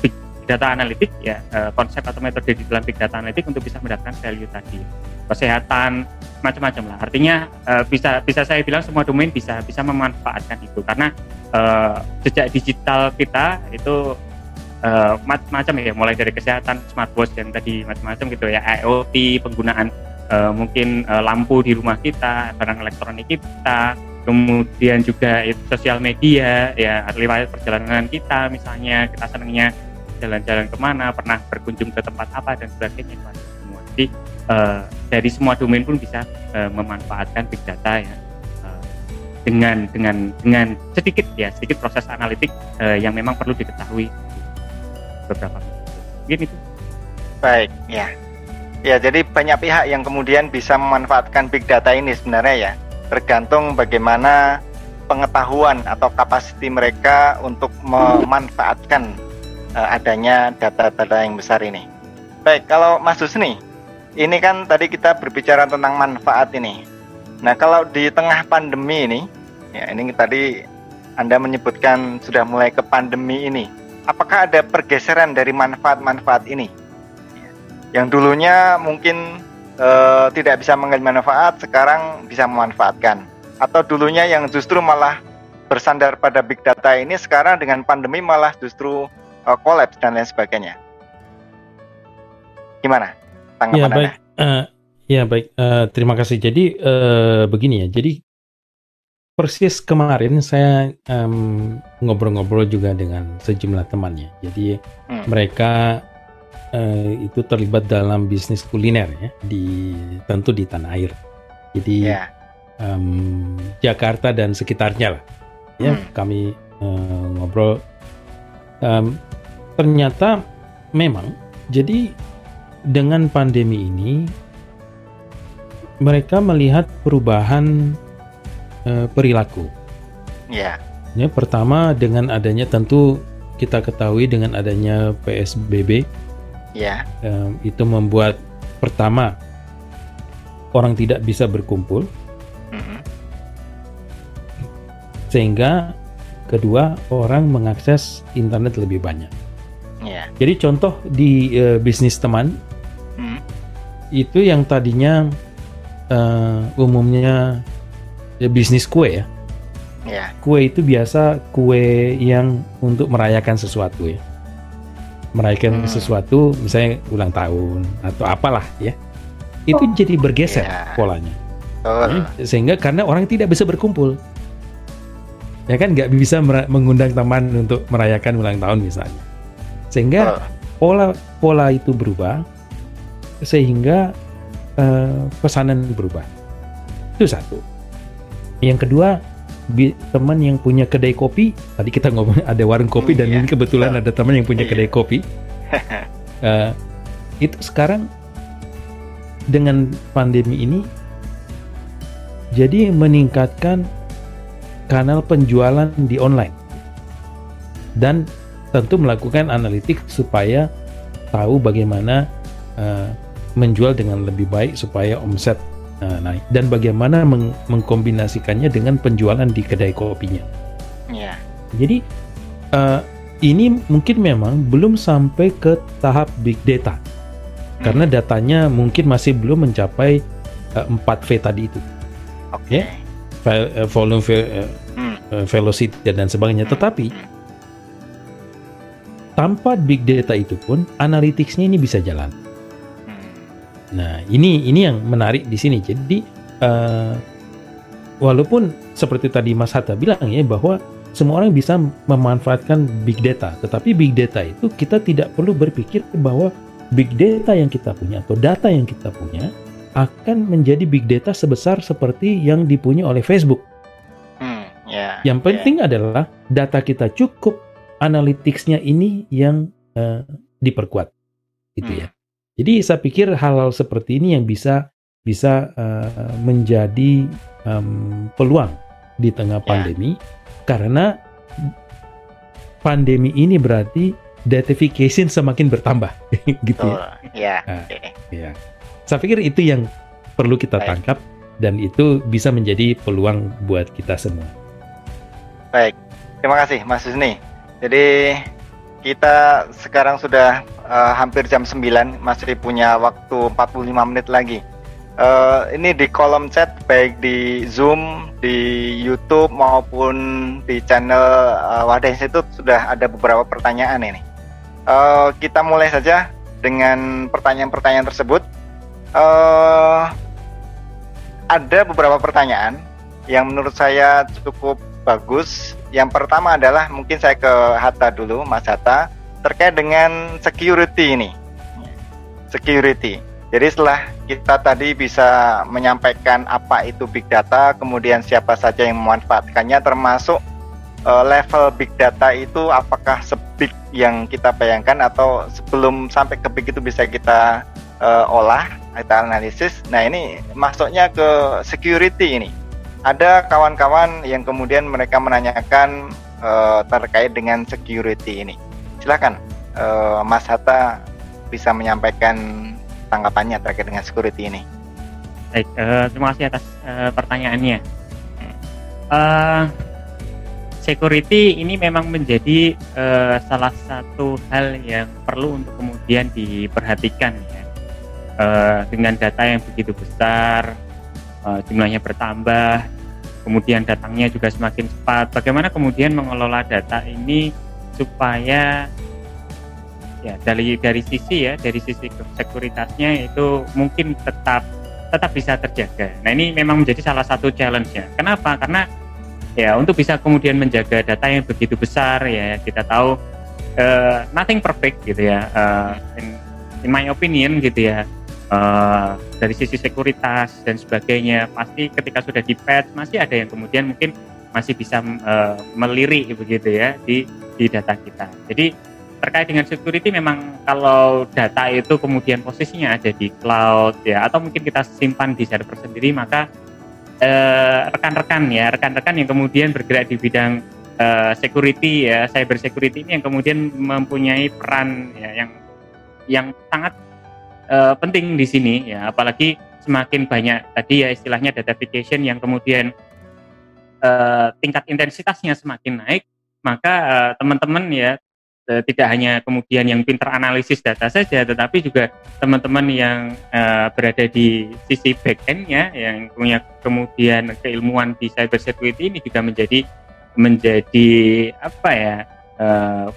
big data analitik ya e, konsep atau metode di dalam big data analitik untuk bisa mendapatkan value tadi kesehatan macam-macam lah. Artinya uh, bisa bisa saya bilang semua domain bisa bisa memanfaatkan itu karena uh, jejak digital kita itu uh, macam-macam ya, mulai dari kesehatan, smartwatch dan tadi macam-macam gitu ya, IoT, penggunaan uh, mungkin uh, lampu di rumah kita, barang elektronik kita, kemudian juga itu sosial media ya, riwayat perjalanan kita misalnya kita senangnya jalan-jalan ke mana, pernah berkunjung ke tempat apa dan sebagainya semua. Jadi uh, dari semua domain pun bisa uh, memanfaatkan big data ya dengan dengan dengan sedikit ya sedikit proses analitik uh, yang memang perlu diketahui beberapa mungkin itu baik ya ya jadi banyak pihak yang kemudian bisa memanfaatkan big data ini sebenarnya ya tergantung bagaimana pengetahuan atau kapasiti mereka untuk memanfaatkan uh, adanya data-data yang besar ini. Baik, kalau Mas Husni, ini kan tadi kita berbicara tentang manfaat ini. Nah, kalau di tengah pandemi ini, ya ini tadi Anda menyebutkan sudah mulai ke pandemi ini. Apakah ada pergeseran dari manfaat-manfaat ini? yang dulunya mungkin uh, tidak bisa mengambil manfaat, sekarang bisa memanfaatkan. Atau dulunya yang justru malah bersandar pada big data ini, sekarang dengan pandemi malah justru uh, collapse dan lain sebagainya. Gimana? Tanggapan ya, baik. Uh, ya baik. Uh, terima kasih. Jadi uh, begini ya. Jadi persis kemarin saya ngobrol-ngobrol um, juga dengan sejumlah temannya. Jadi hmm. mereka uh, itu terlibat dalam bisnis kuliner ya di tentu di tanah air. Jadi yeah. Ya. um, Jakarta dan sekitarnya lah. Ya hmm. kami uh, ngobrol. Um, ternyata memang jadi dengan pandemi ini mereka melihat perubahan uh, perilaku. Ya. Yeah. Ya, pertama dengan adanya tentu kita ketahui dengan adanya PSBB Ya. Um, itu membuat pertama orang tidak bisa berkumpul, mm-hmm. sehingga kedua orang mengakses internet lebih banyak. Yeah. Jadi contoh di uh, bisnis teman mm. itu yang tadinya uh, umumnya ya, bisnis kue ya. Yeah. Kue itu biasa kue yang untuk merayakan sesuatu ya merayakan hmm. sesuatu misalnya ulang tahun atau apalah ya itu oh. jadi bergeser yeah. polanya oh. ya, sehingga karena orang tidak bisa berkumpul ya kan nggak bisa mengundang teman untuk merayakan ulang tahun misalnya sehingga oh. pola pola itu berubah sehingga uh, pesanan berubah itu satu yang kedua teman yang punya kedai kopi tadi kita ngomong ada warung kopi dan iya. ini kebetulan ada teman yang punya iya. kedai kopi uh, itu sekarang dengan pandemi ini jadi meningkatkan kanal penjualan di online dan tentu melakukan analitik supaya tahu bagaimana uh, menjual dengan lebih baik supaya omset uh, naik dan bagaimana meng mengkombinasikannya dengan penjualan di kedai kopinya. Yeah. Jadi uh, ini mungkin memang belum sampai ke tahap big data hmm. karena datanya mungkin masih belum mencapai uh, 4V tadi itu. Oke. Okay. Ya? volume, uh, hmm. velocity dan sebagainya. Hmm. Tetapi hmm. tanpa big data itu pun analyticsnya ini bisa jalan. Nah, ini ini yang menarik di sini. Jadi uh, walaupun seperti tadi Mas Hatta bilang ya bahwa semua orang bisa memanfaatkan big data, tetapi big data itu kita tidak perlu berpikir bahwa big data yang kita punya atau data yang kita punya akan menjadi big data sebesar seperti yang dipunya oleh Facebook. Hmm, yeah, yang penting yeah. adalah data kita cukup, analyticsnya ini yang uh, diperkuat, gitu hmm. ya. Jadi saya pikir hal-hal seperti ini yang bisa bisa uh, menjadi um, peluang di tengah ya. pandemi yeah. karena pandemi ini berarti datification semakin bertambah gitu oh, ya. Nah, ya. Saya pikir itu yang perlu kita Baik. tangkap dan itu bisa menjadi peluang buat kita semua. Baik. Terima kasih Mas Husni. Jadi kita sekarang sudah uh, hampir jam 9, masih punya waktu 45 menit lagi. Uh, ini di kolom chat baik di Zoom, di YouTube maupun di channel uh, Wadah Institut sudah ada beberapa pertanyaan ini. Uh, kita mulai saja dengan pertanyaan-pertanyaan tersebut. Uh, ada beberapa pertanyaan yang menurut saya cukup bagus. Yang pertama adalah mungkin saya ke Hatta dulu, Mas Hatta terkait dengan security ini. Security. Jadi setelah kita tadi bisa menyampaikan apa itu big data, kemudian siapa saja yang memanfaatkannya termasuk uh, level big data itu apakah sebig yang kita bayangkan atau sebelum sampai ke big itu bisa kita uh, olah, kita analisis. Nah, ini masuknya ke security ini. Ada kawan-kawan yang kemudian mereka menanyakan uh, terkait dengan security ini silakan uh, Mas Hatta bisa menyampaikan tanggapannya terkait dengan security ini. Baik, uh, terima kasih atas uh, pertanyaannya. Uh, security ini memang menjadi uh, salah satu hal yang perlu untuk kemudian diperhatikan ya uh, dengan data yang begitu besar, uh, jumlahnya bertambah, kemudian datangnya juga semakin cepat. Bagaimana kemudian mengelola data ini supaya ya dari dari sisi ya dari sisi sekuritasnya itu mungkin tetap tetap bisa terjaga. Nah ini memang menjadi salah satu challenge-nya. Kenapa? Karena ya untuk bisa kemudian menjaga data yang begitu besar ya kita tahu uh, nothing perfect gitu ya. Uh, in, in my opinion gitu ya uh, dari sisi sekuritas dan sebagainya pasti ketika sudah di patch masih ada yang kemudian mungkin masih bisa uh, melirik begitu ya di di data kita. Jadi terkait dengan security memang kalau data itu kemudian posisinya ada di cloud ya atau mungkin kita simpan di server sendiri maka rekan-rekan uh, ya rekan-rekan yang kemudian bergerak di bidang uh, security ya cyber security ini yang kemudian mempunyai peran ya yang yang sangat uh, penting di sini ya apalagi semakin banyak tadi ya istilahnya datafication yang kemudian uh, tingkat intensitasnya semakin naik maka uh, teman-teman ya uh, tidak hanya kemudian yang pinter analisis data saja tetapi juga teman-teman yang berada di sisi back endnya yang punya kemudian keilmuan di cyber security ini juga menjadi menjadi apa ya uh,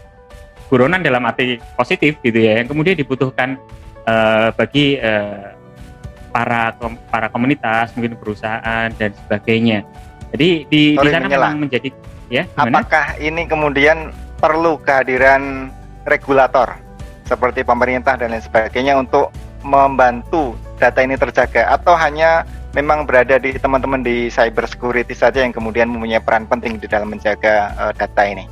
buronan dalam arti positif gitu ya yang kemudian dibutuhkan uh, bagi para para komunitas mungkin perusahaan dan sebagainya. Jadi di, di sana memang menjadi ya. Gimana? Apakah ini kemudian perlu kehadiran regulator seperti pemerintah dan lain sebagainya untuk membantu data ini terjaga atau hanya memang berada di teman-teman di cyber security saja yang kemudian mempunyai peran penting di dalam menjaga uh, data ini?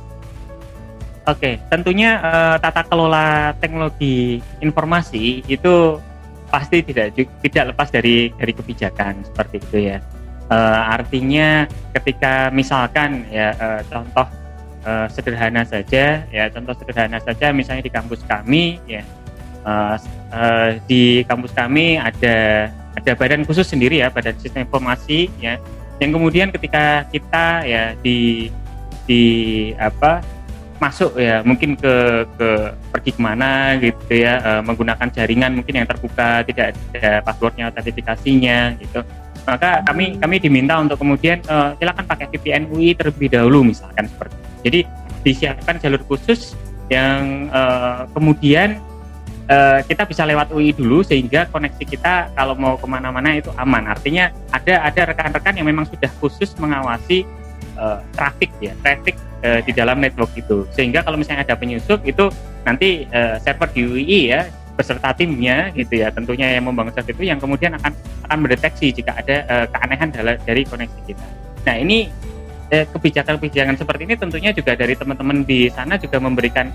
Oke, tentunya uh, tata kelola teknologi informasi itu pasti tidak tidak lepas dari dari kebijakan seperti itu ya. Uh, artinya ketika misalkan ya uh, contoh uh, sederhana saja ya contoh sederhana saja misalnya di kampus kami ya uh, uh, di kampus kami ada ada badan khusus sendiri ya badan sistem informasi ya yang kemudian ketika kita ya di di apa masuk ya mungkin ke ke pergi ke mana gitu ya uh, menggunakan jaringan mungkin yang terbuka tidak ada passwordnya autentifikasinya gitu maka kami kami diminta untuk kemudian uh, silakan pakai VPN UI terlebih dahulu misalkan seperti itu. jadi disiapkan jalur khusus yang uh, kemudian uh, kita bisa lewat UI dulu sehingga koneksi kita kalau mau ke mana-mana itu aman artinya ada ada rekan-rekan yang memang sudah khusus mengawasi uh, traffic ya traffic uh, di dalam network itu. Sehingga kalau misalnya ada penyusup itu nanti uh, server di UI ya beserta timnya gitu ya tentunya yang membangun server itu yang kemudian akan akan mendeteksi jika ada uh, keanehan dari koneksi kita. Nah ini kebijakan-kebijakan seperti ini tentunya juga dari teman-teman di sana juga memberikan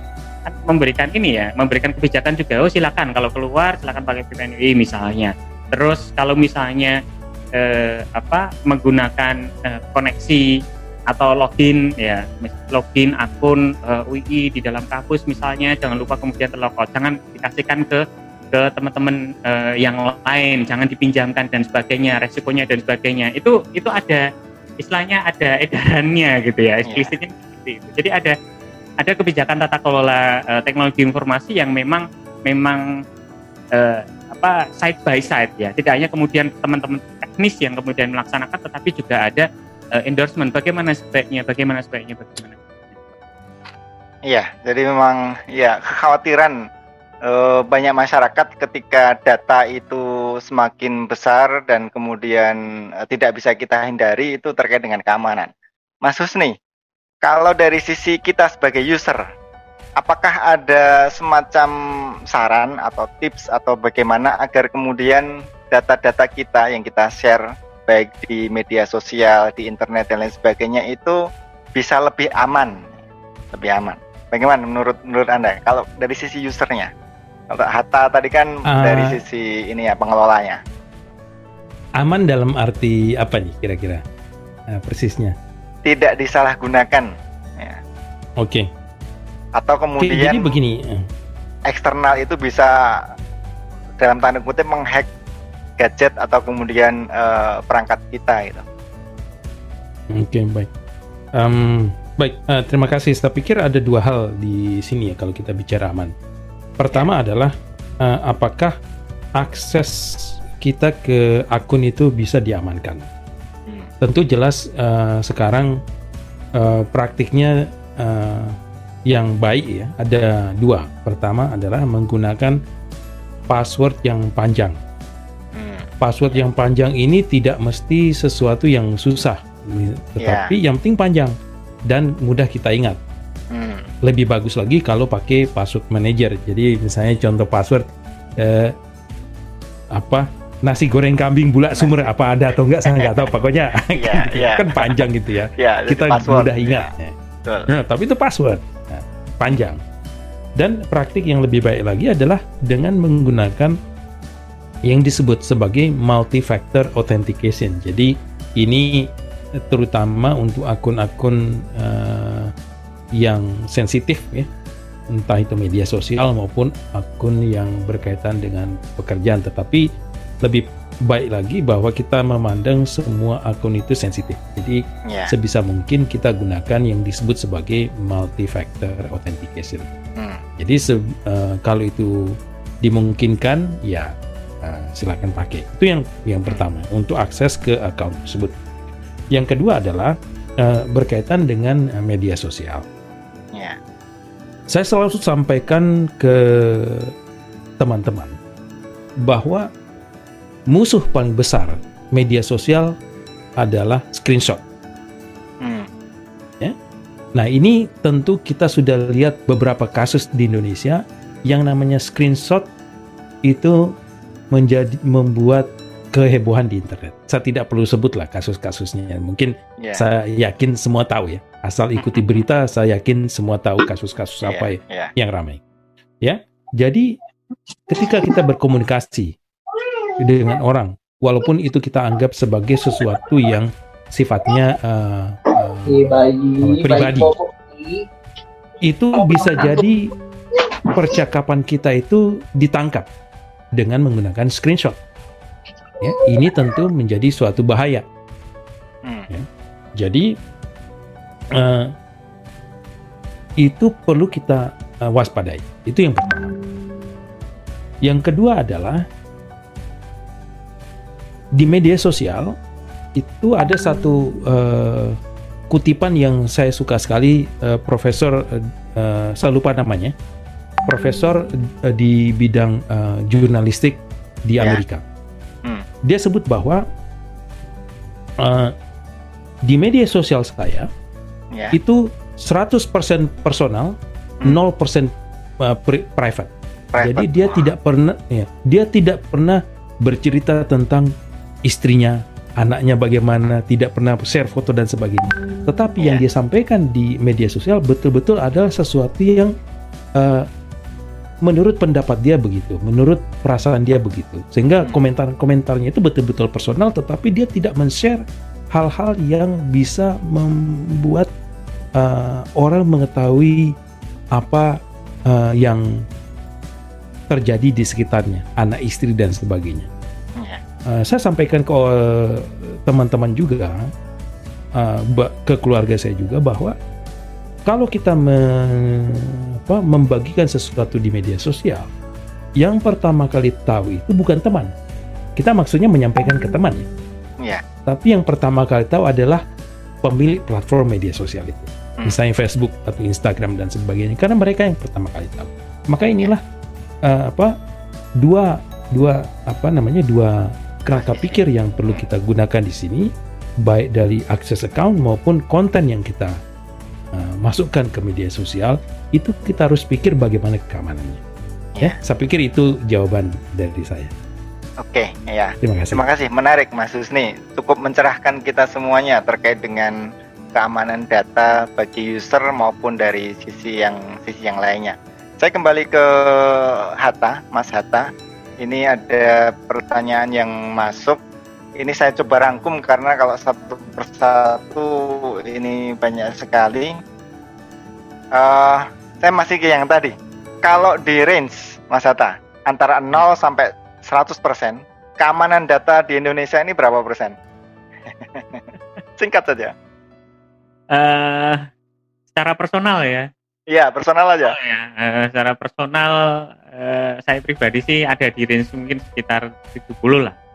memberikan ini ya memberikan kebijakan juga oh silakan kalau keluar silakan pakai VPN UI misalnya terus kalau misalnya eh, apa menggunakan eh, koneksi atau login ya login akun uh, eh, UI di dalam kampus misalnya jangan lupa kemudian terlogout jangan dikasihkan ke ke teman-teman uh, yang lain jangan dipinjamkan dan sebagainya resikonya dan sebagainya itu itu ada istilahnya ada edarannya gitu ya iya. eksplisitnya yeah. seperti itu jadi ada ada kebijakan tata kelola uh, teknologi informasi yang memang memang uh, apa side by side ya tidak hanya kemudian teman-teman teknis yang kemudian melaksanakan tetapi juga ada uh, endorsement bagaimana sebaiknya bagaimana sebaiknya bagaimana Iya, jadi memang ya kekhawatiran uh, banyak masyarakat ketika data itu semakin besar dan kemudian uh, tidak bisa kita hindari itu terkait dengan keamanan. Mas Husni, kalau dari sisi kita sebagai user, apakah ada semacam saran atau tips atau bagaimana agar kemudian data-data kita yang kita share baik di media sosial, di internet dan lain sebagainya itu bisa lebih aman, lebih aman. Bagaimana menurut menurut anda? Kalau dari sisi usernya, kalau Hatta tadi kan uh, dari sisi ini ya pengelolanya. Aman dalam arti apa nih kira-kira uh, persisnya? Tidak disalahgunakan. Ya. Oke. Okay. Atau kemudian jadi begini. Eh. Eksternal itu bisa dalam tanda kutip menghack gadget atau kemudian uh, perangkat kita gitu. Oke okay, baik. Um, baik uh, terima kasih. Saya pikir ada dua hal di sini ya kalau kita bicara aman. Pertama ya. adalah uh, apakah akses kita ke akun itu bisa diamankan. Hmm. Tentu jelas uh, sekarang uh, praktiknya uh, yang baik ya ada dua. Pertama adalah menggunakan password yang panjang. Password yang panjang ini tidak mesti sesuatu yang susah, tetapi yeah. yang penting panjang dan mudah kita ingat. Hmm. Lebih bagus lagi kalau pakai password manager. Jadi misalnya contoh password eh, apa nasi goreng kambing bulat sumber apa ada atau enggak saya nggak tahu pokoknya yeah, yeah. kan panjang gitu ya yeah, kita mudah ingat yeah. nah, tapi itu password nah, panjang dan praktik yang lebih baik lagi adalah dengan menggunakan yang disebut sebagai multi-factor authentication. Jadi ini terutama untuk akun-akun uh, yang sensitif ya. Entah itu media sosial maupun akun yang berkaitan dengan pekerjaan. Tetapi lebih baik lagi bahwa kita memandang semua akun itu sensitif. Jadi yeah. sebisa mungkin kita gunakan yang disebut sebagai multi factor authentication. Hmm. jadi se uh, kalau itu dimungkinkan ya uh, silakan pakai itu yang yang pertama untuk akses ke akun tersebut yang kedua adalah uh, berkaitan dengan media sosial saya selalu sampaikan ke teman-teman bahwa musuh paling besar media sosial adalah screenshot. Hmm. Ya? Nah ini tentu kita sudah lihat beberapa kasus di Indonesia yang namanya screenshot itu menjadi membuat kehebohan di internet. Saya tidak perlu sebutlah kasus-kasusnya. Mungkin yeah. saya yakin semua tahu ya. Asal ikuti berita, saya yakin semua tahu kasus-kasus yeah, apa ya yeah. yang ramai. Ya, jadi ketika kita berkomunikasi dengan orang, walaupun itu kita anggap sebagai sesuatu yang sifatnya uh, uh, pribadi, itu bisa jadi percakapan kita itu ditangkap dengan menggunakan screenshot ya, ini tentu menjadi suatu bahaya. Hmm. Ya. Jadi uh, itu perlu kita uh, waspadai. Itu yang pertama. Yang kedua adalah di media sosial itu ada satu uh, kutipan yang saya suka sekali uh, Profesor uh, saya lupa namanya Profesor uh, di bidang uh, jurnalistik di ya. Amerika dia sebut bahwa uh, di media sosial saya yeah. itu 100% personal, hmm. 0% uh, pri private. private. Jadi dia wow. tidak pernah ya, dia tidak pernah bercerita tentang istrinya, anaknya bagaimana, tidak pernah share foto dan sebagainya. Tetapi yeah. yang dia sampaikan di media sosial betul-betul adalah sesuatu yang uh, menurut pendapat dia begitu, menurut perasaan dia begitu. Sehingga hmm. komentar-komentarnya itu betul-betul personal tetapi dia tidak men-share hal-hal yang bisa membuat uh, orang mengetahui apa uh, yang terjadi di sekitarnya, anak istri dan sebagainya. Uh, saya sampaikan ke teman-teman uh, juga, uh, ke keluarga saya juga bahwa kalau kita me, apa, membagikan sesuatu di media sosial, yang pertama kali tahu itu bukan teman. Kita maksudnya menyampaikan ke teman ya. Yeah. Tapi yang pertama kali tahu adalah pemilik platform media sosial itu. Hmm. Misalnya Facebook atau Instagram dan sebagainya. Karena mereka yang pertama kali tahu. Maka inilah uh, apa dua dua apa namanya dua kerangka pikir yang perlu kita gunakan di sini baik dari akses account maupun konten yang kita uh, masukkan ke media sosial, itu kita harus pikir bagaimana keamanannya. Ya, ya saya pikir itu jawaban dari saya. Oke, ya. Terima kasih. Terima kasih. Menarik, Mas Husni. Cukup mencerahkan kita semuanya terkait dengan keamanan data bagi user maupun dari sisi yang sisi yang lainnya. Saya kembali ke Hatta, Mas Hatta. Ini ada pertanyaan yang masuk ini saya coba rangkum karena kalau satu persatu ini banyak sekali. Uh, saya masih ke yang tadi. Kalau di range Mas Hatta antara 0 sampai 100 persen, keamanan data di Indonesia ini berapa persen? Singkat saja. Uh, secara personal ya, Iya, personal aja. Oh, ya, uh, secara personal uh, saya pribadi sih ada di range mungkin sekitar 70 lah.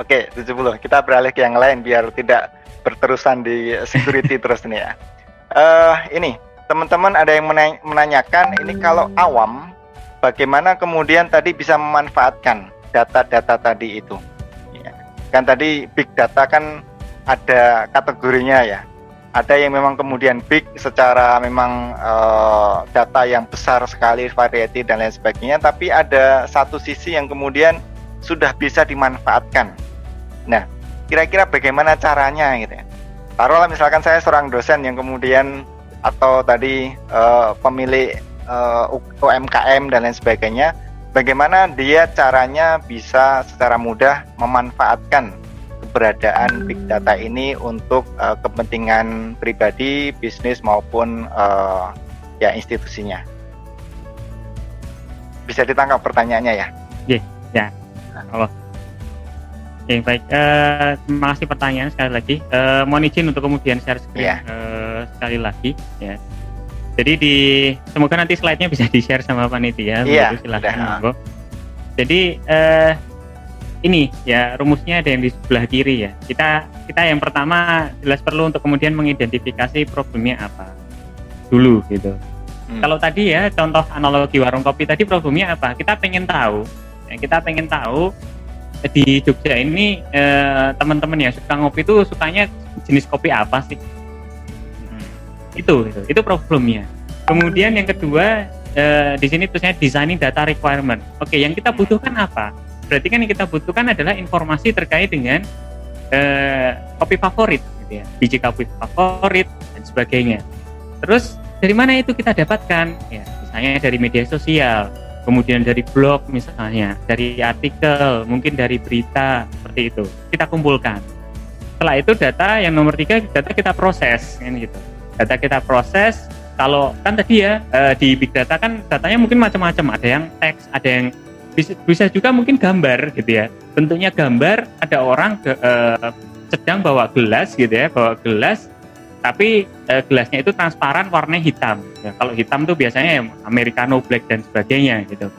Oke, 70. Kita beralih ke yang lain biar tidak berterusan di security terus nih ya. Uh, ini, teman-teman ada yang menanyakan ini kalau awam bagaimana kemudian tadi bisa memanfaatkan data-data tadi itu. Ya. Kan tadi big data kan ada kategorinya ya ada yang memang kemudian big secara memang uh, data yang besar sekali variety dan lain sebagainya tapi ada satu sisi yang kemudian sudah bisa dimanfaatkan nah kira-kira bagaimana caranya gitu ya taruhlah misalkan saya seorang dosen yang kemudian atau tadi uh, pemilik uh, UMKM dan lain sebagainya bagaimana dia caranya bisa secara mudah memanfaatkan keberadaan big data ini untuk uh, kepentingan pribadi, bisnis maupun uh, ya institusinya. Bisa ditangkap pertanyaannya ya? Iya, ya. Halo. Oke, baik. Uh, terima kasih pertanyaan sekali lagi. Uh, mohon izin untuk kemudian share screen yeah. Iya. uh, sekali lagi. Ya. Jadi di semoga nanti slide-nya bisa di share sama panitia. Iya. Yeah, silahkan. Jadi uh, ini ya rumusnya ada yang di sebelah kiri ya. Kita kita yang pertama jelas perlu untuk kemudian mengidentifikasi problemnya apa dulu gitu. Hmm. Kalau tadi ya contoh analogi warung kopi tadi problemnya apa? Kita pengen tahu. Ya, kita pengen tahu di Jogja ini eh, teman-teman ya suka ngopi itu sukanya jenis kopi apa sih? Hmm. Itu, itu itu problemnya. Kemudian yang kedua eh, di sini tulisnya designing data requirement. Oke, yang kita butuhkan apa? berarti kan yang kita butuhkan adalah informasi terkait dengan uh, kopi favorit gitu ya biji kopi favorit dan sebagainya terus dari mana itu kita dapatkan ya misalnya dari media sosial kemudian dari blog misalnya dari artikel mungkin dari berita seperti itu. Kita kumpulkan. Setelah itu data yang nomor tiga data kita proses kan gitu. Data kita proses kalau kan tadi ya eh, di big data kan datanya mungkin macam-macam. Ada yang teks ada yang bisa, bisa juga mungkin gambar gitu ya. Bentuknya gambar ada orang ke, uh, sedang bawa gelas gitu ya bawa gelas tapi uh, gelasnya itu transparan warnanya hitam ya, kalau hitam tuh biasanya americano black dan sebagainya gitu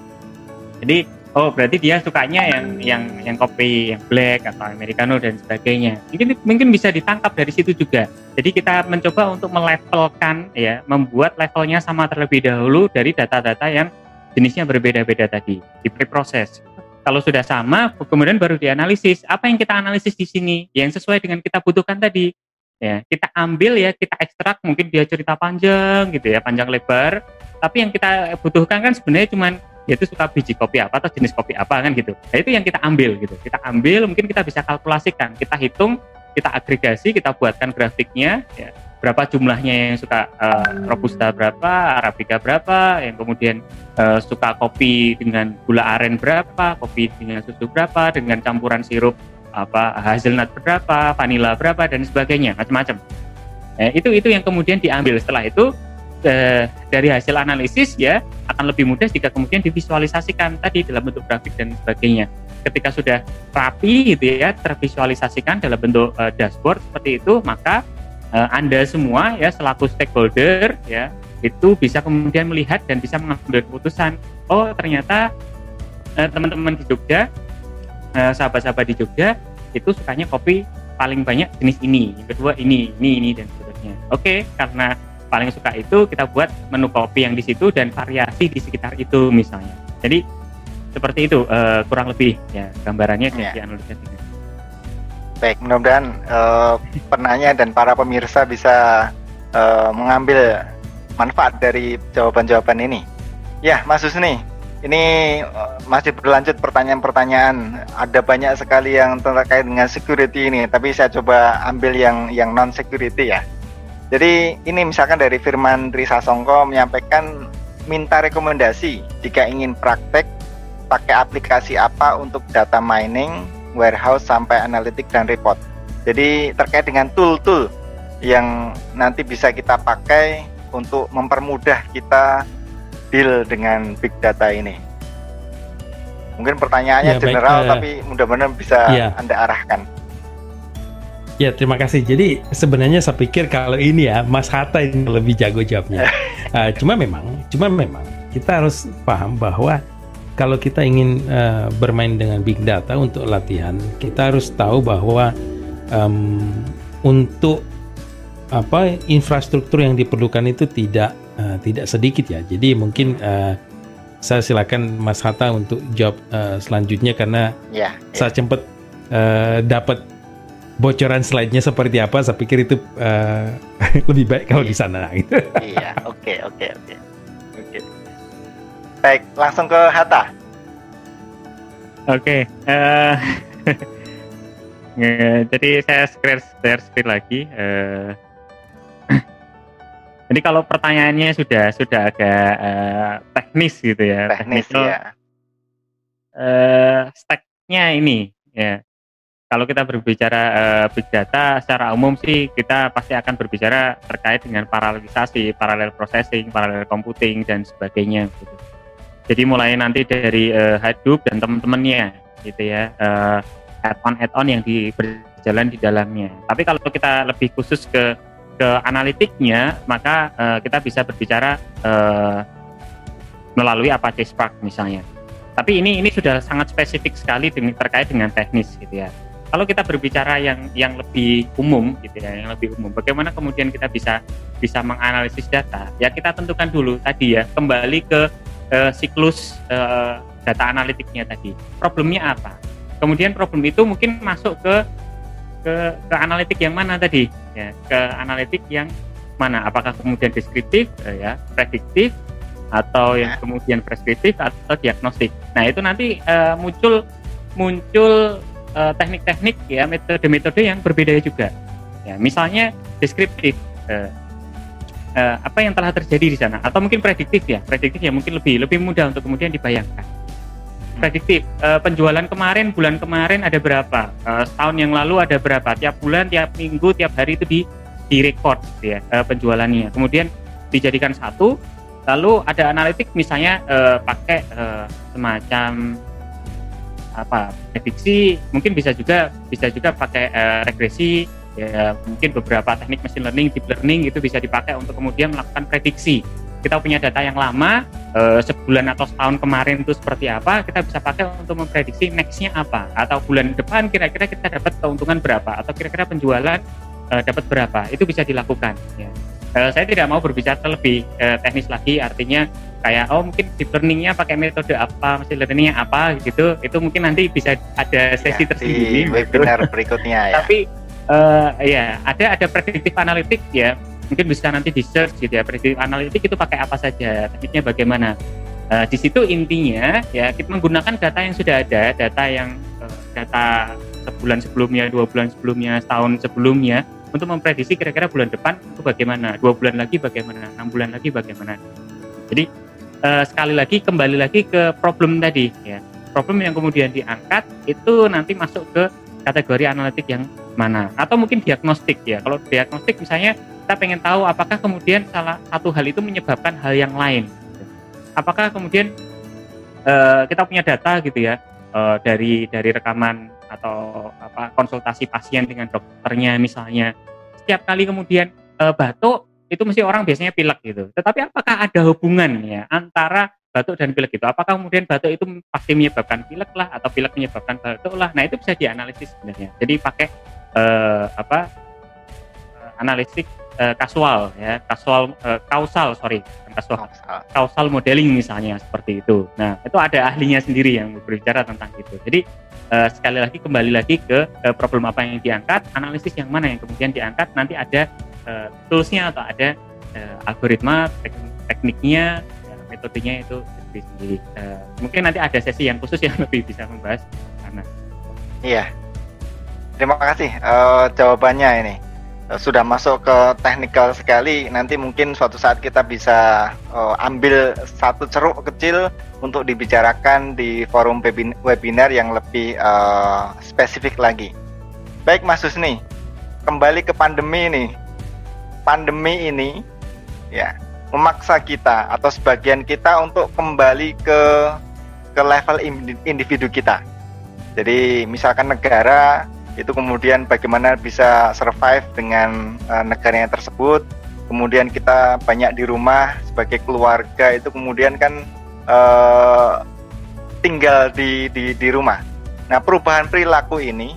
jadi oh berarti dia sukanya yang yang yang kopi yang black atau americano dan sebagainya mungkin mungkin bisa ditangkap dari situ juga jadi kita mencoba untuk melevelkan ya membuat levelnya sama terlebih dahulu dari data-data yang jenisnya berbeda-beda tadi di preproses. Kalau sudah sama, kemudian baru dianalisis. Apa yang kita analisis di sini yang sesuai dengan kita butuhkan tadi? Ya, kita ambil ya, kita ekstrak. Mungkin dia cerita panjang gitu ya, panjang lebar. Tapi yang kita butuhkan kan sebenarnya cuman yaitu suka biji kopi apa atau jenis kopi apa kan gitu. Nah, itu yang kita ambil gitu. Kita ambil, mungkin kita bisa kalkulasikan, kita hitung, kita agregasi, kita buatkan grafiknya. Ya berapa jumlahnya yang suka uh, robusta berapa, arabica berapa, yang kemudian uh, suka kopi dengan gula aren berapa, kopi dengan susu berapa, dengan campuran sirup apa hazelnut berapa, vanilla berapa dan sebagainya, macam-macam. Eh, itu itu yang kemudian diambil setelah itu eh, dari hasil analisis ya akan lebih mudah jika kemudian divisualisasikan tadi dalam bentuk grafik dan sebagainya. Ketika sudah rapi gitu ya tervisualisasikan dalam bentuk uh, dashboard seperti itu, maka uh, Anda semua ya selaku stakeholder ya itu bisa kemudian melihat dan bisa mengambil keputusan oh ternyata uh, teman-teman di Jogja sahabat-sahabat di Jogja itu sukanya kopi paling banyak jenis ini yang kedua ini ini ini dan seterusnya oke karena paling suka itu kita buat menu kopi yang di situ dan variasi di sekitar itu misalnya jadi seperti itu uh, kurang lebih ya gambarannya yeah. dari analisa Baik, mudah-mudahan uh, penanya dan para pemirsa bisa uh, mengambil manfaat dari jawaban-jawaban ini. Ya, Mas Husni, ini uh, masih berlanjut pertanyaan-pertanyaan. Ada banyak sekali yang terkait dengan security ini, tapi saya coba ambil yang yang non security ya. Jadi ini misalkan dari Firman Risa Songko menyampaikan minta rekomendasi jika ingin praktek pakai aplikasi apa untuk data mining warehouse sampai analitik dan report. Jadi terkait dengan tool-tool yang nanti bisa kita pakai untuk mempermudah kita deal dengan big data ini. Mungkin pertanyaannya ya, general baik, uh, tapi mudah-mudahan bisa ya. Anda arahkan. Ya, terima kasih. Jadi sebenarnya saya pikir kalau ini ya Mas Hatta yang lebih jago jawabnya. uh, cuma memang, cuma memang kita harus paham bahwa kalau kita ingin uh, bermain dengan big data untuk latihan, kita harus tahu bahwa um, untuk apa infrastruktur yang diperlukan itu tidak uh, tidak sedikit ya. Jadi mungkin uh, saya silakan Mas Hatta untuk jawab uh, selanjutnya karena ya, ya. saya sempat uh, dapat bocoran slide-nya seperti apa. Saya pikir itu uh, lebih baik kalau di sana gitu. Iya, oke oke oke. Baik, langsung ke Hatta. Oke, okay, uh, eh, jadi saya share share screen lagi. Uh, jadi kalau pertanyaannya sudah sudah agak uh, teknis gitu ya. Teknis ya. Uh, stacknya ini ya. Kalau kita berbicara uh, big data secara umum sih kita pasti akan berbicara terkait dengan paralelisasi, paralel processing, paralel computing dan sebagainya gitu. Jadi mulai nanti dari uh, Hadoop dan teman-temannya gitu ya, uh, add-on add-on yang di, berjalan di dalamnya. Tapi kalau kita lebih khusus ke ke analitiknya, maka uh, kita bisa berbicara uh, melalui Apache Spark misalnya. Tapi ini ini sudah sangat spesifik sekali dengan, terkait dengan teknis gitu ya. Kalau kita berbicara yang yang lebih umum gitu ya, yang lebih umum, bagaimana kemudian kita bisa bisa menganalisis data? Ya kita tentukan dulu tadi ya, kembali ke uh, siklus uh, data analitiknya tadi. Problemnya apa? Kemudian problem itu mungkin masuk ke ke, ke analitik yang mana tadi? Ya, ke analitik yang mana? Apakah kemudian deskriptif, uh, ya, prediktif, atau yang kemudian preskriptif atau diagnostik. Nah itu nanti uh, muncul muncul teknik-teknik uh, ya metode-metode yang berbeda juga. Ya misalnya deskriptif. Uh, uh, apa yang telah terjadi di sana atau mungkin prediktif ya prediktif ya mungkin lebih lebih mudah untuk kemudian dibayangkan prediktif. Uh, penjualan kemarin bulan kemarin ada berapa? Uh, setahun yang lalu ada berapa? Tiap bulan tiap minggu tiap hari itu di di record ya uh, penjualannya. Kemudian dijadikan satu lalu ada analitik misalnya uh, pakai uh, semacam apa prediksi mungkin bisa juga bisa juga pakai uh, regresi ya mungkin beberapa teknik machine learning, deep learning itu bisa dipakai untuk kemudian melakukan prediksi. Kita punya data yang lama, eh, sebulan atau setahun kemarin itu seperti apa, kita bisa pakai untuk memprediksi nextnya apa, atau bulan depan kira-kira kita dapat keuntungan berapa, atau kira-kira penjualan eh, dapat berapa, itu bisa dilakukan. Ya. Eh, saya tidak mau berbicara lebih eh, teknis lagi, artinya kayak oh mungkin deep learningnya pakai metode apa, machine learningnya apa gitu, itu mungkin nanti bisa ada sesi ya, tersendiri. Di webinar berikutnya ya. Tapi uh, ya ada ada prediktif analitik ya mungkin bisa nanti di search gitu ya prediktif analitik itu pakai apa saja tekniknya bagaimana. Uh, di situ intinya ya kita menggunakan data yang sudah ada data yang uh, data sebulan sebelumnya dua bulan sebelumnya setahun sebelumnya untuk memprediksi kira-kira bulan depan itu bagaimana dua bulan lagi bagaimana enam bulan lagi bagaimana. Jadi uh, sekali lagi kembali lagi ke problem tadi ya. Problem yang kemudian diangkat itu nanti masuk ke kategori analitik yang mana. Atau mungkin diagnostik ya. Kalau diagnostik misalnya kita pengen tahu apakah kemudian salah satu hal itu menyebabkan hal yang lain. Apakah kemudian uh, kita punya data gitu ya uh, dari dari rekaman atau apa konsultasi pasien dengan dokternya misalnya. Setiap kali kemudian uh, batuk itu mesti orang biasanya pilek gitu. Tetapi apakah ada hubungan ya antara batuk dan pilek itu apakah kemudian batuk itu pasti menyebabkan pilek lah atau pilek menyebabkan batuk lah? Nah itu bisa dianalisis sebenarnya. Jadi pakai uh, apa uh, analitik uh, kasual ya kasual uh, kausal sorry kasual kausal. modeling misalnya seperti itu. Nah itu ada ahlinya sendiri yang berbicara tentang itu. Jadi uh, sekali lagi kembali lagi ke uh, problem apa yang diangkat analisis yang mana yang kemudian diangkat nanti ada uh, toolsnya atau ada uh, algoritma tek tekniknya metodenya itu sendiri. Uh, mungkin nanti ada sesi yang khusus yang lebih bisa membahas karena. Iya. Terima kasih uh, jawabannya ini. Uh, sudah masuk ke teknikal sekali. Nanti mungkin suatu saat kita bisa uh, ambil satu ceruk kecil untuk dibicarakan di forum webinar yang lebih uh, spesifik lagi. Baik Mas Husni, kembali ke pandemi ini. Pandemi ini ya memaksa kita atau sebagian kita untuk kembali ke ke level individu kita. Jadi misalkan negara itu kemudian bagaimana bisa survive dengan uh, negaranya tersebut, kemudian kita banyak di rumah sebagai keluarga itu kemudian kan uh, tinggal di, di di rumah. Nah perubahan perilaku ini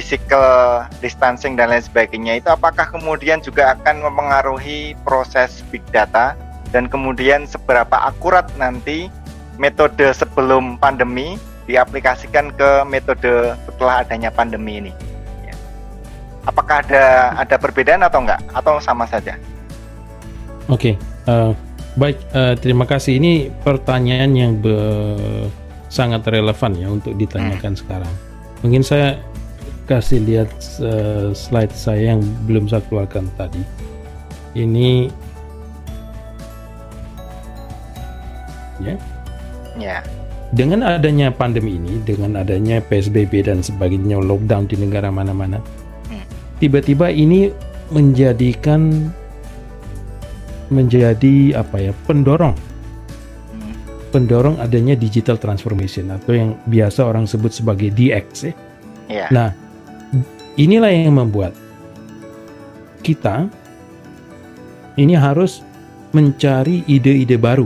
physical distancing dan lain sebagainya itu apakah kemudian juga akan mempengaruhi proses big data dan kemudian seberapa akurat nanti metode sebelum pandemi diaplikasikan ke metode setelah adanya pandemi ini. Ya. Apakah ada ada perbedaan atau enggak atau sama saja? Oke, okay. uh, eh, baik. Uh, terima kasih. Ini pertanyaan yang sangat relevan ya untuk ditanyakan hmm. sekarang. Mungkin saya kasih lihat uh, slide saya yang belum saya keluarkan tadi. Ini ya. Ya. Dengan adanya pandemi ini, dengan adanya PSBB dan sebagainya, lockdown di negara mana-mana, hmm. tiba-tiba ini menjadikan menjadi apa ya pendorong hmm. pendorong adanya digital transformation atau yang biasa orang sebut sebagai DX ya. Yeah. Nah, Inilah yang membuat kita ini harus mencari ide-ide baru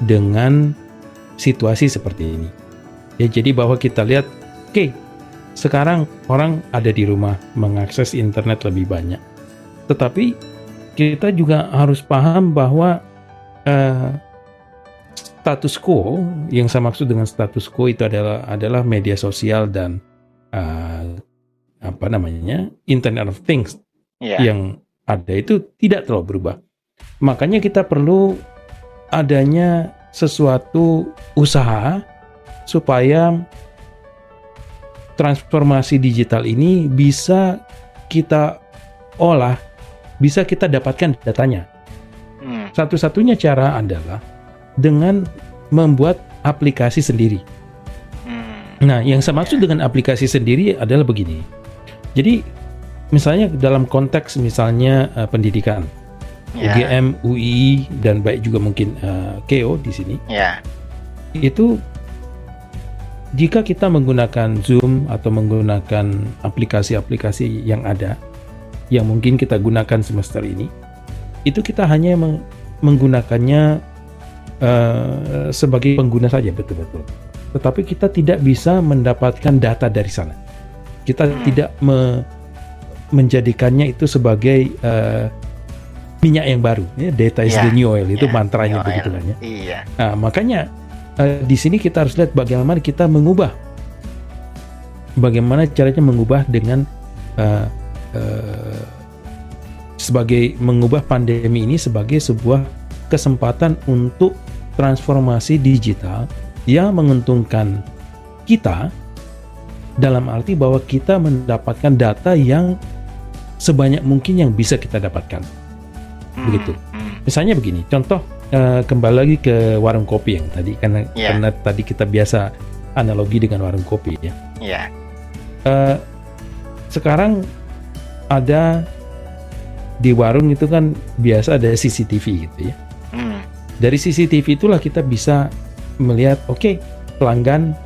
dengan situasi seperti ini. Ya, jadi bahwa kita lihat, oke, okay, sekarang orang ada di rumah mengakses internet lebih banyak. Tetapi kita juga harus paham bahwa uh, status quo yang saya maksud dengan status quo itu adalah adalah media sosial dan uh, apa namanya Internet of Things yeah. yang ada itu tidak terlalu berubah. Makanya kita perlu adanya sesuatu usaha supaya transformasi digital ini bisa kita olah, bisa kita dapatkan datanya. Hmm. Satu-satunya cara adalah dengan membuat aplikasi sendiri. Hmm. Nah, yang saya maksud dengan aplikasi sendiri adalah begini jadi misalnya dalam konteks misalnya uh, pendidikan, yeah. UGM, UI dan baik juga mungkin uh, KEO di sini. Yeah. Itu jika kita menggunakan Zoom atau menggunakan aplikasi-aplikasi yang ada yang mungkin kita gunakan semester ini, itu kita hanya meng menggunakannya uh, sebagai pengguna saja betul-betul. Tetapi kita tidak bisa mendapatkan data dari sana. Kita hmm. tidak me menjadikannya itu sebagai uh, minyak yang baru. Ya, data is yeah. the new oil itu yeah. mantranya new begitu kan ya. Iya. Nah, makanya uh, di sini kita harus lihat bagaimana kita mengubah, bagaimana caranya mengubah dengan uh, uh, sebagai mengubah pandemi ini sebagai sebuah kesempatan untuk transformasi digital yang menguntungkan kita dalam arti bahwa kita mendapatkan data yang sebanyak mungkin yang bisa kita dapatkan. Hmm. Begitu. Hmm. Misalnya begini, contoh uh, kembali lagi ke warung kopi yang tadi karena yeah. karena tadi kita biasa analogi dengan warung kopi ya. Yeah. Uh, sekarang ada di warung itu kan biasa ada CCTV gitu ya. Hmm. Dari CCTV itulah kita bisa melihat oke okay, pelanggan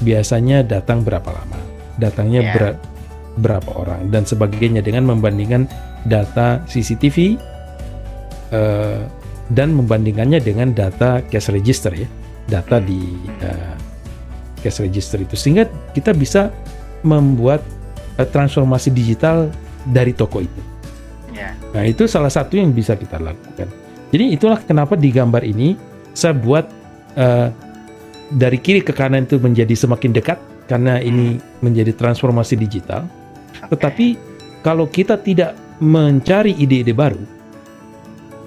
biasanya datang berapa lama, datangnya yeah. ber, berapa orang dan sebagainya dengan membandingkan data CCTV uh, eh, dan membandingkannya dengan data cash register ya, data di uh, cash register itu sehingga kita bisa membuat uh, transformasi digital dari toko itu. Yeah. Nah itu salah satu yang bisa kita lakukan. Jadi itulah kenapa di gambar ini saya buat uh, dari kiri ke kanan itu menjadi semakin dekat karena ini menjadi transformasi digital. Tetapi kalau kita tidak mencari ide-ide baru,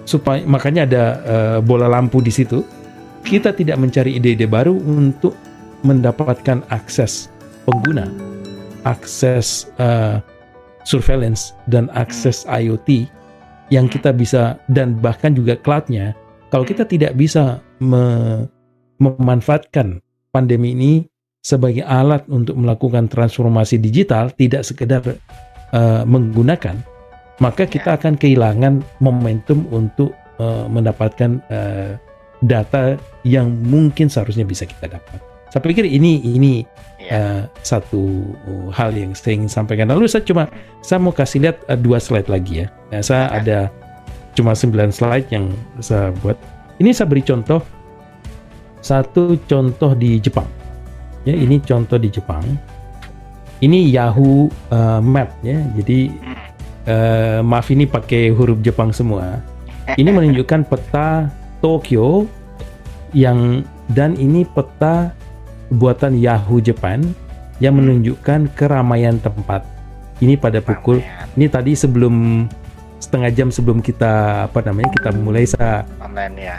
supaya makanya ada uh, bola lampu di situ, kita tidak mencari ide-ide baru untuk mendapatkan akses pengguna, akses uh, surveillance dan akses IoT yang kita bisa dan bahkan juga cloudnya. Kalau kita tidak bisa me memanfaatkan pandemi ini sebagai alat untuk melakukan transformasi digital, tidak sekedar uh, menggunakan, maka kita akan kehilangan momentum untuk uh, mendapatkan uh, data yang mungkin seharusnya bisa kita dapat. Saya pikir ini ini uh, satu hal yang saya ingin sampaikan. Lalu saya cuma saya mau kasih lihat uh, dua slide lagi ya. Nah, saya ada cuma 9 slide yang saya buat. Ini saya beri contoh satu contoh di Jepang. Ya, ini contoh di Jepang. Ini Yahoo uh, Map ya. Jadi uh, maaf ini pakai huruf Jepang semua. Ini menunjukkan peta Tokyo yang dan ini peta buatan Yahoo Jepang yang menunjukkan keramaian tempat. Ini pada pukul ini tadi sebelum setengah jam sebelum kita apa namanya kita mulai saya online ya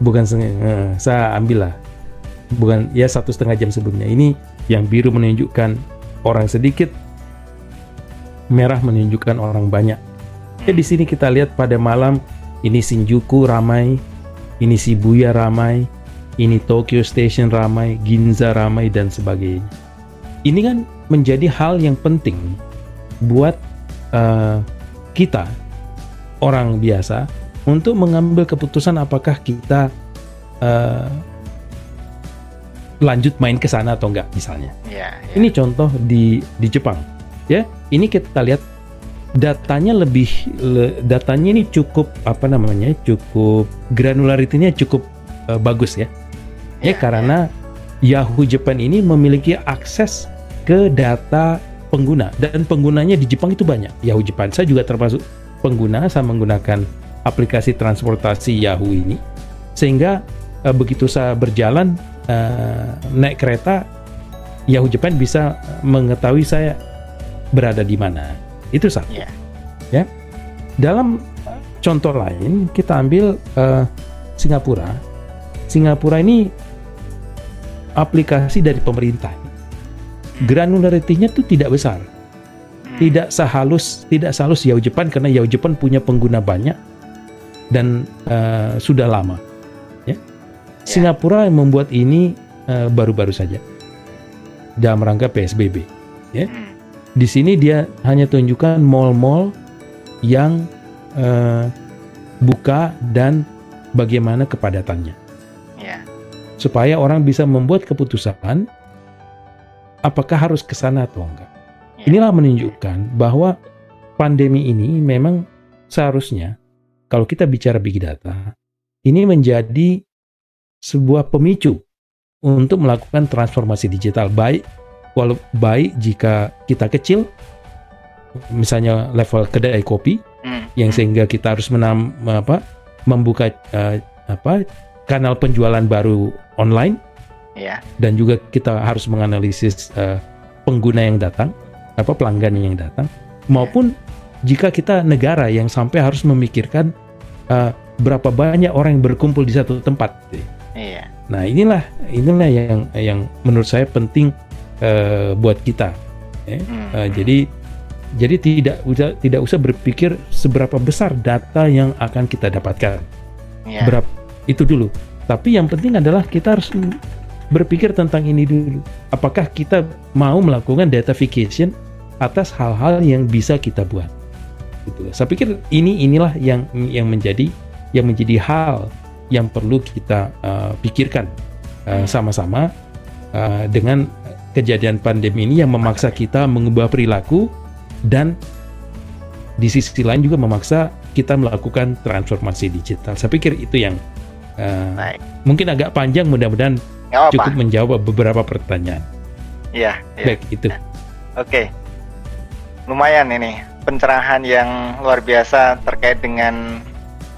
bukan uh, saya ambil lah. Bukan ya satu setengah jam sebelumnya. Ini yang biru menunjukkan orang sedikit merah menunjukkan orang banyak. Ya di sini kita lihat pada malam ini Shinjuku ramai ini Shibuya ramai ini Tokyo Station ramai Ginza ramai dan sebagainya. Ini kan menjadi hal yang penting buat uh, kita orang biasa untuk mengambil keputusan apakah kita uh, lanjut main ke sana atau enggak misalnya. Ya, ya. Ini contoh di di Jepang. Ya, ini kita lihat datanya lebih le, datanya ini cukup apa namanya? cukup granularitinya cukup uh, bagus ya. Ya, ya karena ya. Yahoo Japan ini memiliki akses ke data pengguna dan penggunanya di Jepang itu banyak. Yahoo Japan saya juga termasuk pengguna saya menggunakan aplikasi transportasi Yahoo ini sehingga uh, begitu saya berjalan uh, naik kereta Yahoo Japan bisa mengetahui saya berada di mana. Itu satu. Yeah. ya. Dalam contoh lain kita ambil uh, Singapura. Singapura ini aplikasi dari pemerintah. Granularitinya itu tidak besar. Tidak sehalus tidak sehalus Yahoo Jepang karena Yahoo Jepang punya pengguna banyak dan uh, sudah lama. Ya. ya. Singapura yang membuat ini eh, baru-baru uh, saja dalam rangka PSBB. Ya. Hmm. Di sini dia hanya tunjukkan mall-mall yang uh, buka dan bagaimana kepadatannya. Yeah. Supaya orang bisa membuat keputusan apakah harus ke sana atau enggak. Inilah menunjukkan bahwa pandemi ini memang seharusnya kalau kita bicara big data, ini menjadi sebuah pemicu untuk melakukan transformasi digital baik walau baik jika kita kecil misalnya level kedai kopi hmm. yang sehingga kita harus menam apa membuka uh, apa kanal penjualan baru online yeah. dan juga kita harus menganalisis uh, pengguna yang datang apa pelanggan yang datang maupun jika kita negara yang sampai harus memikirkan uh, berapa banyak orang yang berkumpul di satu tempat. Iya. Nah inilah inilah yang yang menurut saya penting uh, buat kita. Ya. Hmm. Uh, jadi jadi tidak usah tidak usah berpikir seberapa besar data yang akan kita dapatkan. Yeah. Berapa itu dulu. Tapi yang penting adalah kita harus berpikir tentang ini dulu. Apakah kita mau melakukan datafication atas hal-hal yang bisa kita buat. Gitu. Saya pikir ini inilah yang yang menjadi yang menjadi hal yang perlu kita uh, pikirkan uh, sama-sama uh, dengan kejadian pandemi ini yang memaksa kita mengubah perilaku dan di sisi lain juga memaksa kita melakukan transformasi digital. Saya pikir itu yang uh, mungkin agak panjang, mudah-mudahan cukup menjawab beberapa pertanyaan. Iya. Ya. Baik itu. Oke. Okay lumayan ini pencerahan yang luar biasa terkait dengan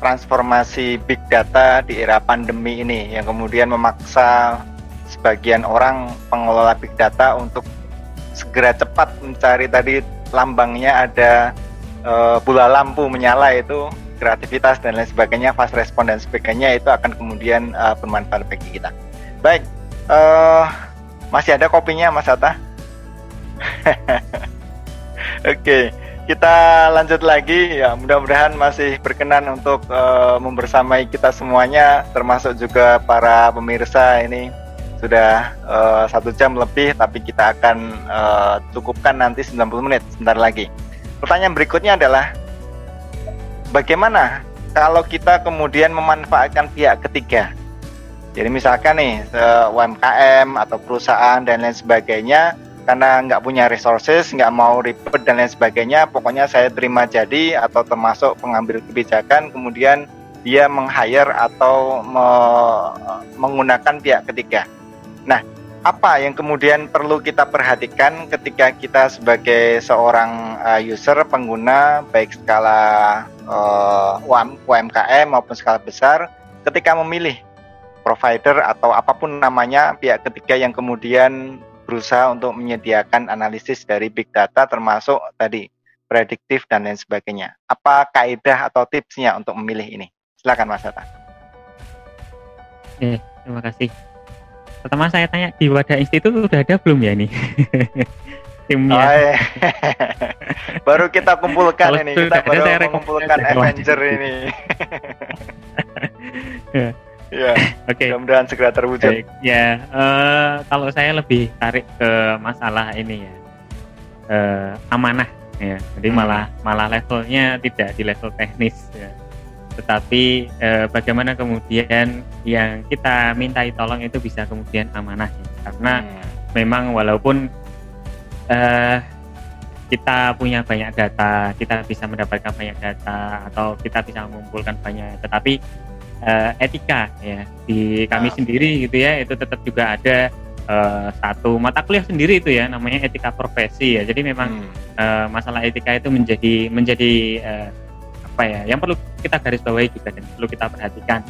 transformasi big data di era pandemi ini yang kemudian memaksa sebagian orang pengelola big data untuk segera cepat mencari tadi lambangnya ada e, bola lampu menyala itu kreativitas dan lain sebagainya fast respon dan sebagainya itu akan kemudian e, bermanfaat bagi kita. Baik e, masih ada kopinya Mas Atta Oke, kita lanjut lagi ya. Mudah-mudahan masih berkenan untuk uh, membersamai kita semuanya, termasuk juga para pemirsa ini sudah uh, satu jam lebih, tapi kita akan uh, cukupkan nanti 90 menit sebentar lagi. Pertanyaan berikutnya adalah bagaimana kalau kita kemudian memanfaatkan pihak ketiga? Jadi misalkan nih UMKM atau perusahaan dan lain sebagainya karena nggak punya resources, nggak mau ribet dan lain sebagainya, pokoknya saya terima jadi atau termasuk pengambil kebijakan, kemudian dia meng-hire atau me menggunakan pihak ketiga. Nah, apa yang kemudian perlu kita perhatikan ketika kita sebagai seorang uh, user pengguna baik skala uh, UMKM maupun skala besar ketika memilih provider atau apa pun namanya pihak ketiga yang kemudian berusaha untuk menyediakan analisis dari big data termasuk tadi prediktif dan lain sebagainya. Apa kaidah atau tipsnya untuk memilih ini? Silakan Mas Tata. Eh, terima kasih. Pertama saya tanya di Wadah Institut sudah ada belum ya ini? Timnya. Oh, iya. baru kita kumpulkan ini, kita baru mengumpulkan Avenger ini. ya. Ya, oke. Okay. Mudah-mudahan segera terwujud. Baik. Ya, uh, kalau saya lebih tarik ke masalah ini ya, uh, amanah ya. Jadi hmm. malah malah levelnya tidak di level teknis ya. Tetapi uh, bagaimana kemudian yang kita mintai tolong itu bisa kemudian amanah ya. Karena hmm. memang walaupun uh, kita punya banyak data, kita bisa mendapatkan banyak data atau kita bisa mengumpulkan banyak, tetapi uh, etika ya di kami nah. sendiri gitu ya itu tetap juga ada uh, satu mata kuliah sendiri itu ya namanya etika profesi ya jadi memang hmm. uh, masalah etika itu menjadi menjadi uh, apa ya yang perlu kita garis bawahi juga dan perlu kita perhatikan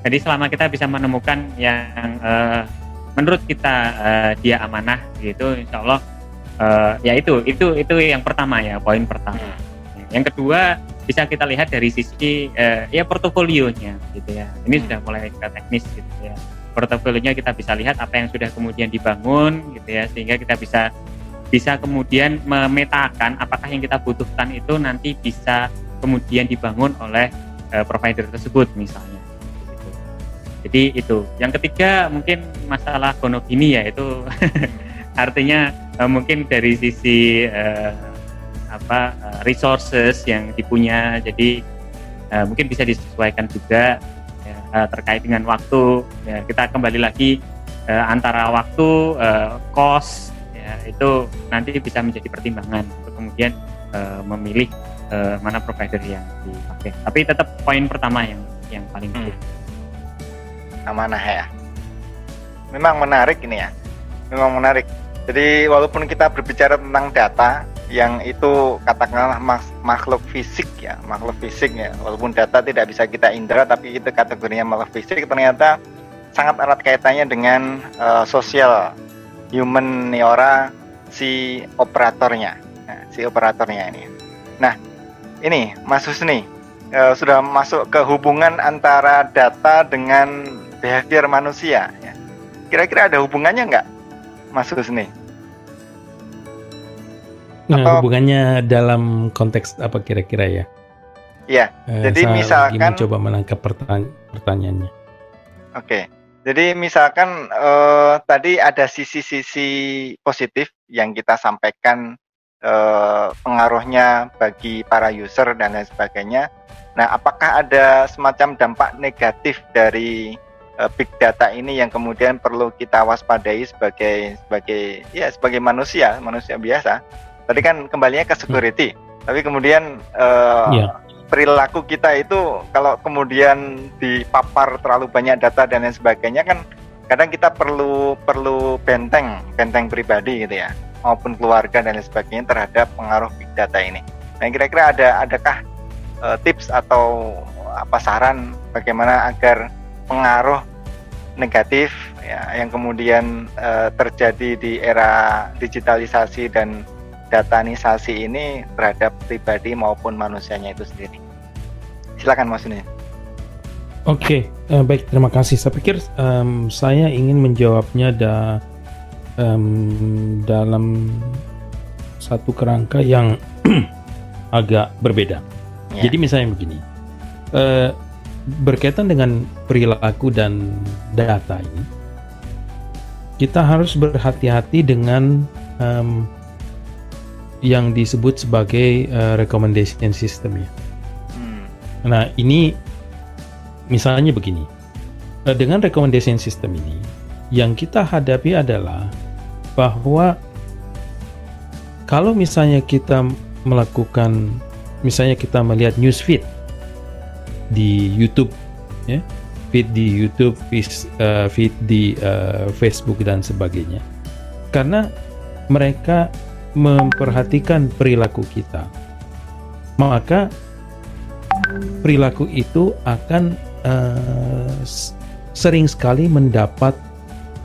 jadi selama kita bisa menemukan yang uh, menurut kita uh, dia amanah gitu insya Allah uh, ya itu itu itu yang pertama ya poin pertama hmm. yang kedua bisa kita lihat dari sisi uh, ya portofolionya gitu ya. Ini hmm. sudah mulai ke teknis gitu ya. Portofolionya kita bisa lihat apa yang sudah kemudian dibangun gitu ya sehingga kita bisa bisa kemudian memetakan apakah yang kita butuhkan itu nanti bisa kemudian dibangun oleh uh, provider tersebut misalnya. Gitu. Jadi itu. Yang ketiga mungkin masalah gonogini ya itu artinya uh, mungkin dari sisi uh, apa uh, resources yang dipunya. Jadi uh, mungkin bisa disesuaikan juga ya, uh, terkait dengan waktu. Ya, kita kembali lagi uh, antara waktu uh, cost ya, itu nanti bisa menjadi pertimbangan untuk kemudian uh, memilih uh, mana provider yang dipakai. Tapi tetap poin pertama yang yang paling penting. Hmm. amanah ya. Memang menarik ini ya. Memang menarik. Jadi walaupun kita berbicara tentang data yang itu katakanlah makhluk fisik ya makhluk fisik ya. Walaupun data tidak bisa kita indra tapi itu kategorinya makhluk fisik ternyata sangat erat kaitannya dengan uh, sosial human neora si operatornya. Nah, si operatornya ini. Nah ini Mas Husni uh, sudah masuk ke hubungan antara data dengan behavior manusia ya. kira-kira ada hubungannya nggak Mas Husni Nah, atau hubungannya dalam konteks apa kira-kira ya? Iya. Uh, jadi misalkan coba menangkap pertanya pertanyaannya. Oke. Okay. Jadi misalkan uh, tadi ada sisi-sisi positif yang kita sampaikan uh, pengaruhnya bagi para user dan lain sebagainya. Nah, apakah ada semacam dampak negatif dari uh, big data ini yang kemudian perlu kita waspadai sebagai sebagai ya sebagai manusia, manusia biasa? Tadi kan kembalinya ke security hmm. tapi kemudian uh, eh, yeah. perilaku kita itu kalau kemudian dipapar terlalu banyak data dan lain sebagainya kan kadang kita perlu perlu benteng benteng pribadi gitu ya maupun keluarga dan lain sebagainya terhadap pengaruh big data ini. Nah kira-kira ada adakah uh, tips atau apa saran bagaimana agar pengaruh negatif ya yang kemudian uh, terjadi di era digitalisasi dan datanisasi ini terhadap pribadi maupun manusianya itu sendiri. Silakan Mas. Oke, okay, uh, eh, baik terima kasih. Saya pikir um, saya ingin menjawabnya da, um, dalam satu kerangka yang agak berbeda. Yeah. Jadi misalnya begini, uh, berkaitan dengan perilaku dan data ini, kita harus berhati-hati dengan um, yang disebut sebagai uh, recommendation system ya. Nah ini misalnya begini, uh, dengan recommendation system ini yang kita hadapi adalah bahwa kalau misalnya kita melakukan misalnya kita melihat news feed di YouTube ya feed di YouTube feed, uh, feed di uh, Facebook dan sebagainya karena mereka memperhatikan perilaku kita maka perilaku itu akan uh, sering sekali mendapat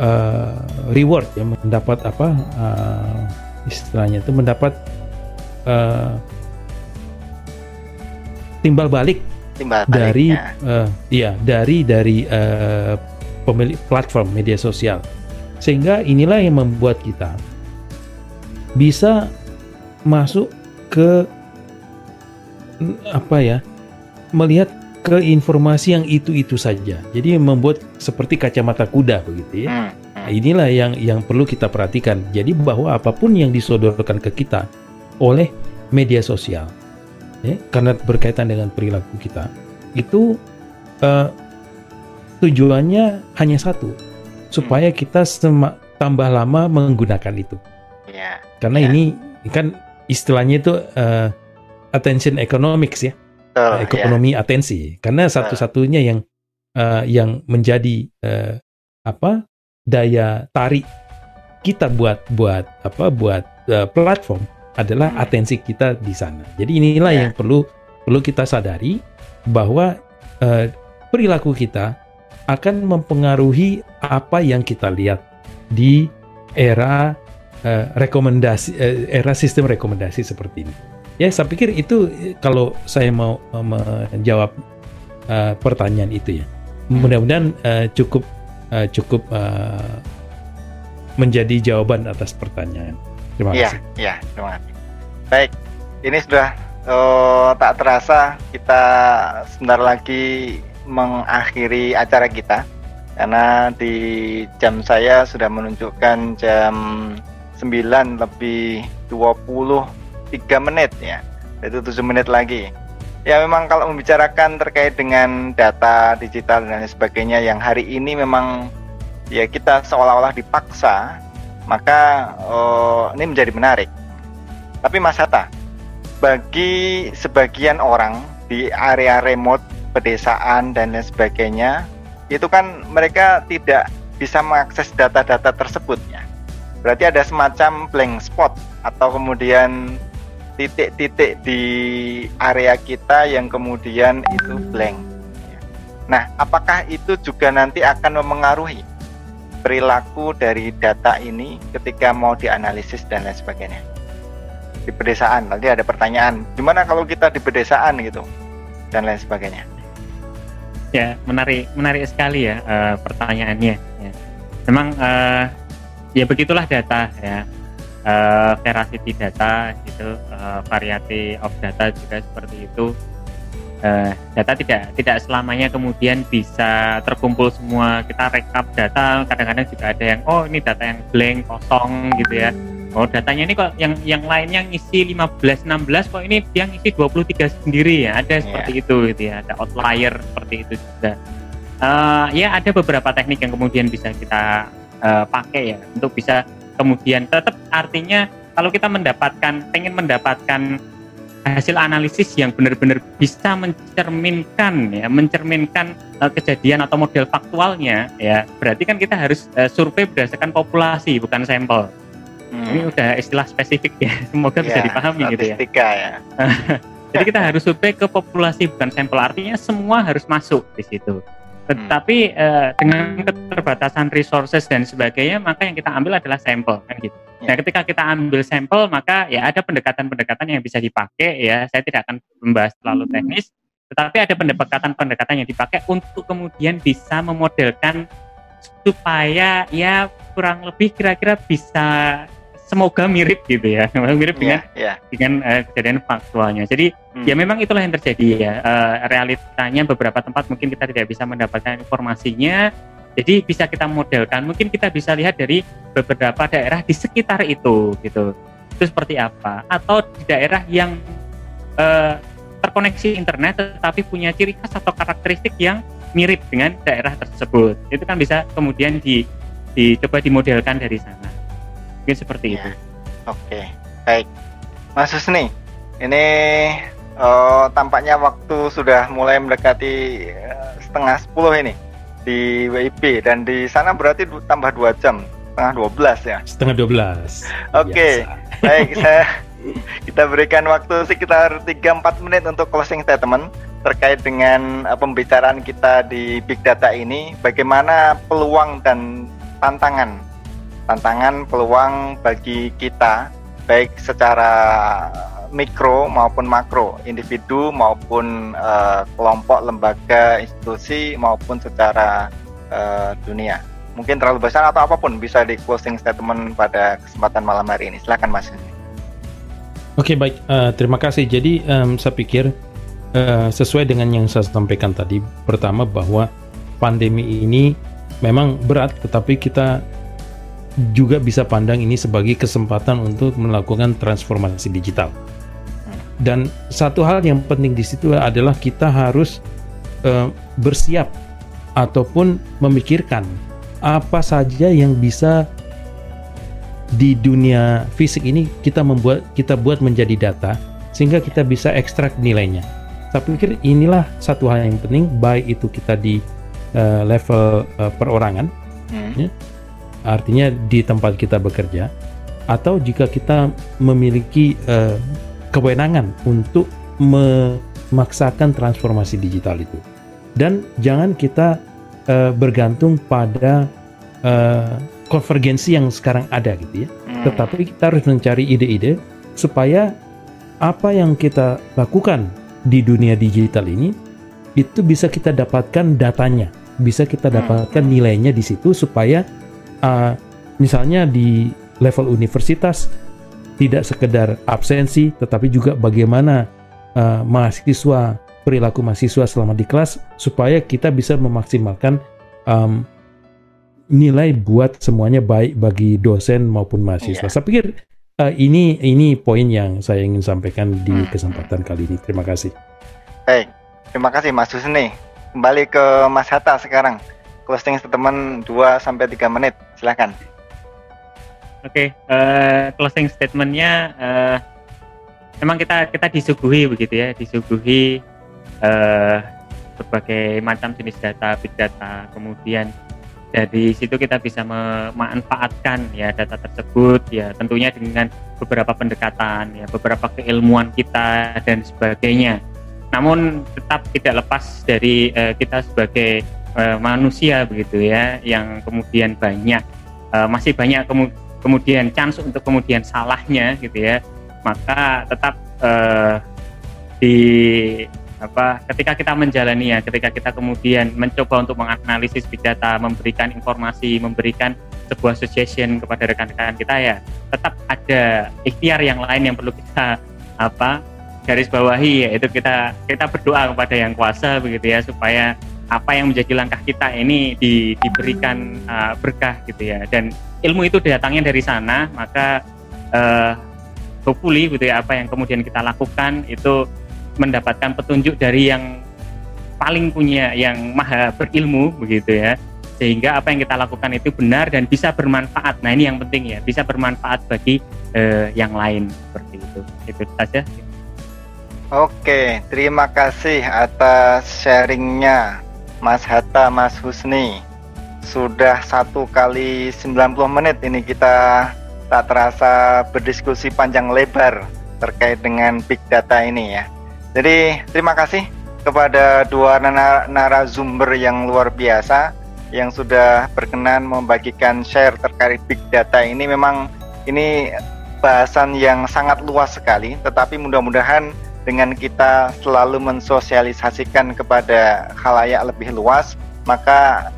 uh, reward ya mendapat apa uh, istilahnya itu mendapat uh, timbal balik timbal dari uh, iya dari dari uh, pemilik platform media sosial. Sehingga inilah yang membuat kita bisa masuk ke apa ya melihat ke informasi yang itu-itu saja. Jadi membuat seperti kacamata kuda begitu ya. Hmm, hmm. Nah, inilah yang yang perlu kita perhatikan. Jadi bahwa apa pun yang disodorkan ke kita oleh media sosial, ya, karena berkaitan dengan perilaku kita, itu uh, tujuannya hanya satu, supaya hmm. kita semak, tambah lama menggunakan itu. Ya. Karena ya. ini kan istilahnya itu uh, attention economics ya Betul, iya. ekonomi ya. atensi karena satu-satunya yang uh, yang menjadi uh, apa daya tarik kita buat buat apa buat uh, platform adalah hmm. atensi kita di sana. Jadi inilah ya. yang perlu perlu kita sadari bahwa uh, perilaku kita akan mempengaruhi apa yang kita lihat di era uh, rekomendasi uh, era sistem rekomendasi seperti ini. Ya, saya pikir itu kalau saya mau menjawab uh, pertanyaan itu ya. Mudah-mudahan uh, cukup uh, cukup uh, menjadi jawaban atas pertanyaan. Terima ya, kasih. Iya, terima kasih. Baik, ini sudah uh, tak terasa kita sebentar lagi mengakhiri acara kita karena di jam saya sudah menunjukkan jam 9 lebih 20 tiga menit ya. Itu tujuh menit lagi. Ya memang kalau membicarakan terkait dengan data digital dan sebagainya yang hari ini memang ya kita seolah-olah dipaksa maka oh, ini menjadi menarik. Tapi Mas Hatta bagi sebagian orang di area remote pedesaan dan lain sebagainya itu kan mereka tidak bisa mengakses data-data tersebutnya berarti ada semacam blank spot atau kemudian titik-titik di area kita yang kemudian itu blank. Nah, apakah itu juga nanti akan memengaruhi perilaku dari data ini ketika mau dianalisis dan lain sebagainya? Di pedesaan, nanti ada pertanyaan, gimana kalau kita di pedesaan gitu dan lain sebagainya? Ya, menarik, menarik sekali ya uh, pertanyaannya. Ya. Memang uh, ya begitulah data ya. Uh, veracity data gitu. Uh, variety of data juga seperti itu. Uh, data tidak tidak selamanya kemudian bisa terkumpul semua. Kita rekap data kadang-kadang juga ada yang oh ini data yang blank kosong gitu ya. Oh datanya ini kok yang yang lainnya ngisi 15 16 kok ini dia ngisi 23 sendiri ya? Ada seperti yeah. itu gitu ya. Ada outlier seperti itu juga. Uh, ya ada beberapa teknik yang kemudian bisa kita uh, pakai ya untuk bisa kemudian tetap artinya kalau kita mendapatkan pengen mendapatkan hasil analisis yang benar-benar bisa mencerminkan ya mencerminkan uh, kejadian atau model faktualnya ya berarti kan kita harus uh, survei berdasarkan populasi bukan sampel. Hmm. ini udah istilah spesifik ya semoga ya, bisa dipahami gitu ya. ya. Jadi kita harus survei ke populasi bukan sampel. Artinya semua harus masuk di situ tetapi hmm. uh, dengan keterbatasan resources dan sebagainya, maka yang kita ambil adalah sampel kan gitu. Ya. Nah, ketika kita ambil sampel, maka ya ada pendekatan-pendekatan yang bisa dipakai ya. Saya tidak akan membahas terlalu hmm. teknis, tetapi ada pendekatan-pendekatan yang dipakai untuk kemudian bisa memodelkan supaya ya kurang lebih kira-kira bisa semoga mirip gitu ya. Mirip dengan yeah, yeah. dengan uh, kejadian faktualnya. Jadi hmm. ya memang itulah yang terjadi ya. Uh, realitanya beberapa tempat mungkin kita tidak bisa mendapatkan informasinya. Jadi bisa kita modelkan mungkin kita bisa lihat dari beberapa daerah di sekitar itu gitu. Itu seperti apa? Atau di daerah yang uh, terkoneksi internet tetapi punya ciri khas atau karakteristik yang mirip dengan daerah tersebut. Itu kan bisa kemudian di dicoba dimodelkan dari sana mungkin seperti ya. itu. Oke Baik, Mas Husni, ini uh, tampaknya waktu sudah mulai mendekati uh, setengah sepuluh ini di WIB dan di sana berarti tambah dua jam setengah dua belas ya? Setengah dua belas. Oke okay. baik saya kita berikan waktu sekitar 3-4 menit untuk closing statement terkait dengan uh, pembicaraan kita di big data ini. Bagaimana peluang dan tantangan tantangan peluang bagi kita baik secara mikro maupun makro, individu maupun uh, kelompok, lembaga, institusi maupun secara uh, dunia. Mungkin terlalu besar atau apa pun bisa di closing statement pada kesempatan malam hari ini. Silakan Mas. Oke okay, baik, uh, terima kasih. Jadi um, saya pikir uh, sesuai dengan yang saya sampaikan tadi, pertama bahwa pandemi ini memang berat, tetapi kita juga bisa pandang ini sebagai kesempatan untuk melakukan transformasi digital. Dan satu hal yang penting di situ adalah kita harus uh, bersiap ataupun memikirkan apa saja yang bisa di dunia fisik ini kita membuat kita buat menjadi data sehingga kita bisa ekstrak nilainya. Saya pikir inilah satu hal yang penting baik itu kita di uh, level uh, perorangan, hmm. ya, artinya di tempat kita bekerja, atau jika kita memiliki uh, kewenangan untuk memaksakan transformasi digital itu. Dan jangan kita uh, bergantung pada uh, konvergensi yang sekarang ada gitu ya. Hmm. Tetapi kita harus mencari ide-ide supaya apa yang kita lakukan di dunia digital ini itu bisa kita dapatkan datanya, bisa kita hmm. dapatkan nilainya di situ supaya uh, misalnya di level universitas tidak sekedar absensi, tetapi juga bagaimana uh, mahasiswa perilaku mahasiswa selama di kelas supaya kita bisa memaksimalkan um, nilai buat semuanya baik bagi dosen maupun mahasiswa. Yeah. Saya pikir uh, ini ini poin yang saya ingin sampaikan di hmm. kesempatan kali ini. Terima kasih. Baik, terima kasih Mas Husni. Kembali ke Mas Hatta sekarang. Closing statement 2 sampai 3 menit. Silakan. Oke, okay, uh, eh, closing statementnya uh, memang kita kita disuguhi begitu ya, disuguhi uh, berbagai macam jenis data, big data, kemudian dari situ kita bisa memanfaatkan ya data tersebut ya tentunya dengan beberapa pendekatan ya beberapa keilmuan kita dan sebagainya. Namun tetap tidak lepas dari uh, kita sebagai uh, manusia begitu ya yang kemudian banyak uh, masih banyak kemudian kemudian chance untuk kemudian salahnya gitu ya. Maka tetap uh, di apa ketika kita menjalani ya ketika kita kemudian mencoba untuk menganalisis big data memberikan informasi memberikan sebuah suggestion kepada rekan-rekan kita ya tetap ada ikhtiar yang lain yang perlu kita apa garis bawahi yaitu kita kita berdoa kepada yang kuasa begitu ya supaya apa yang menjadi langkah kita ini di, diberikan uh, berkah gitu ya. Dan ilmu itu datangnya dari sana maka uh, hopefully gitu ya apa yang kemudian kita lakukan itu mendapatkan petunjuk dari yang paling punya yang maha berilmu begitu ya. Sehingga apa yang kita lakukan itu benar dan bisa bermanfaat. Nah ini yang penting ya bisa bermanfaat bagi uh, yang lain seperti itu. Itu saja. Oke, terima kasih atas sharingnya Mas Hatta, Mas Husni. Sudah satu kali 90 menit ini kita tak terasa berdiskusi panjang lebar terkait dengan big data ini ya. Jadi terima kasih kepada dua narasumber yang luar biasa yang sudah berkenan membagikan share terkait big data ini memang ini bahasan yang sangat luas sekali tetapi mudah-mudahan dengan kita selalu mensosialisasikan kepada khalayak lebih luas, maka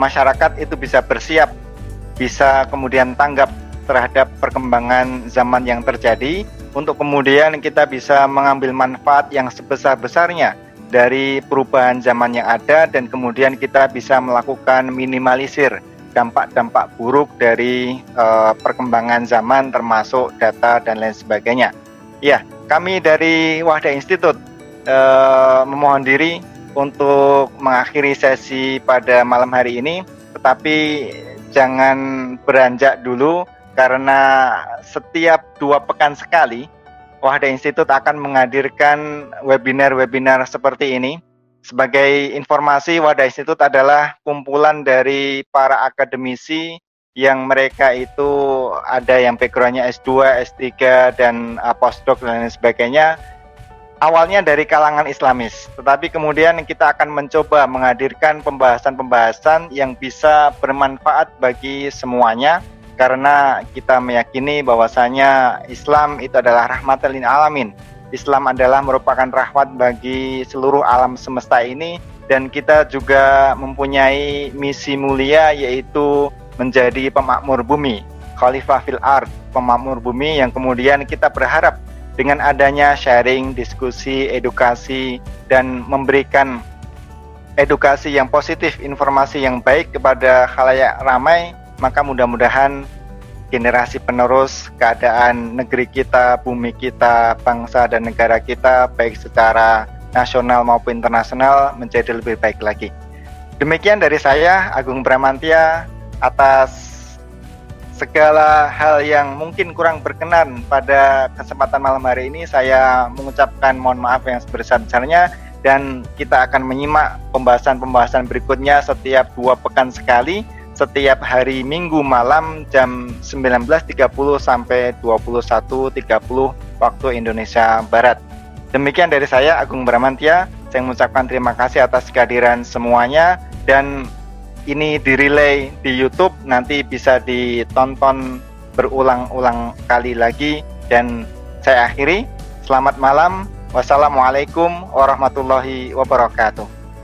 masyarakat itu bisa bersiap, bisa kemudian tanggap terhadap perkembangan zaman yang terjadi, untuk kemudian kita bisa mengambil manfaat yang sebesar-besarnya dari perubahan zaman yang ada, dan kemudian kita bisa melakukan minimalisir dampak-dampak buruk dari uh, perkembangan zaman, termasuk data dan lain sebagainya. Ya, kami dari Wahda Institut uh, memohon diri untuk mengakhiri sesi pada malam hari ini, tetapi jangan beranjak dulu karena setiap dua pekan sekali Wahda Institut akan menghadirkan webinar-webinar seperti ini. Sebagai informasi, Wahda Institut adalah kumpulan dari para akademisi yang mereka itu ada yang backgroundnya S2, S3, dan uh, dan lain sebagainya. Awalnya dari kalangan Islamis, tetapi kemudian kita akan mencoba menghadirkan pembahasan-pembahasan yang bisa bermanfaat bagi semuanya, karena kita meyakini bahwasanya Islam itu adalah rahmatan lil alamin. Islam adalah merupakan rahmat bagi seluruh alam semesta ini dan kita juga mempunyai misi mulia yaitu menjadi pemakmur bumi, khalifah fil ard, pemakmur bumi yang kemudian kita berharap dengan adanya sharing, diskusi, edukasi dan memberikan edukasi yang positif, informasi yang baik kepada khalayak ramai maka mudah-mudahan generasi penerus keadaan negeri kita, bumi kita, bangsa dan negara kita baik secara nasional maupun internasional menjadi lebih baik lagi. Demikian dari saya Agung Bramantia atas segala hal yang mungkin kurang berkenan pada kesempatan malam hari ini saya mengucapkan mohon maaf yang sebesar-besarnya dan kita akan menyimak pembahasan-pembahasan berikutnya setiap dua pekan sekali setiap hari Minggu malam jam 19.30 sampai 21.30 waktu Indonesia Barat. Demikian dari saya Agung Bramantia. Saya mengucapkan terima kasih atas kehadiran semuanya dan ini dirilai di YouTube nanti bisa ditonton berulang-ulang kali lagi dan saya akhiri. Selamat malam. Wassalamualaikum warahmatullahi wabarakatuh.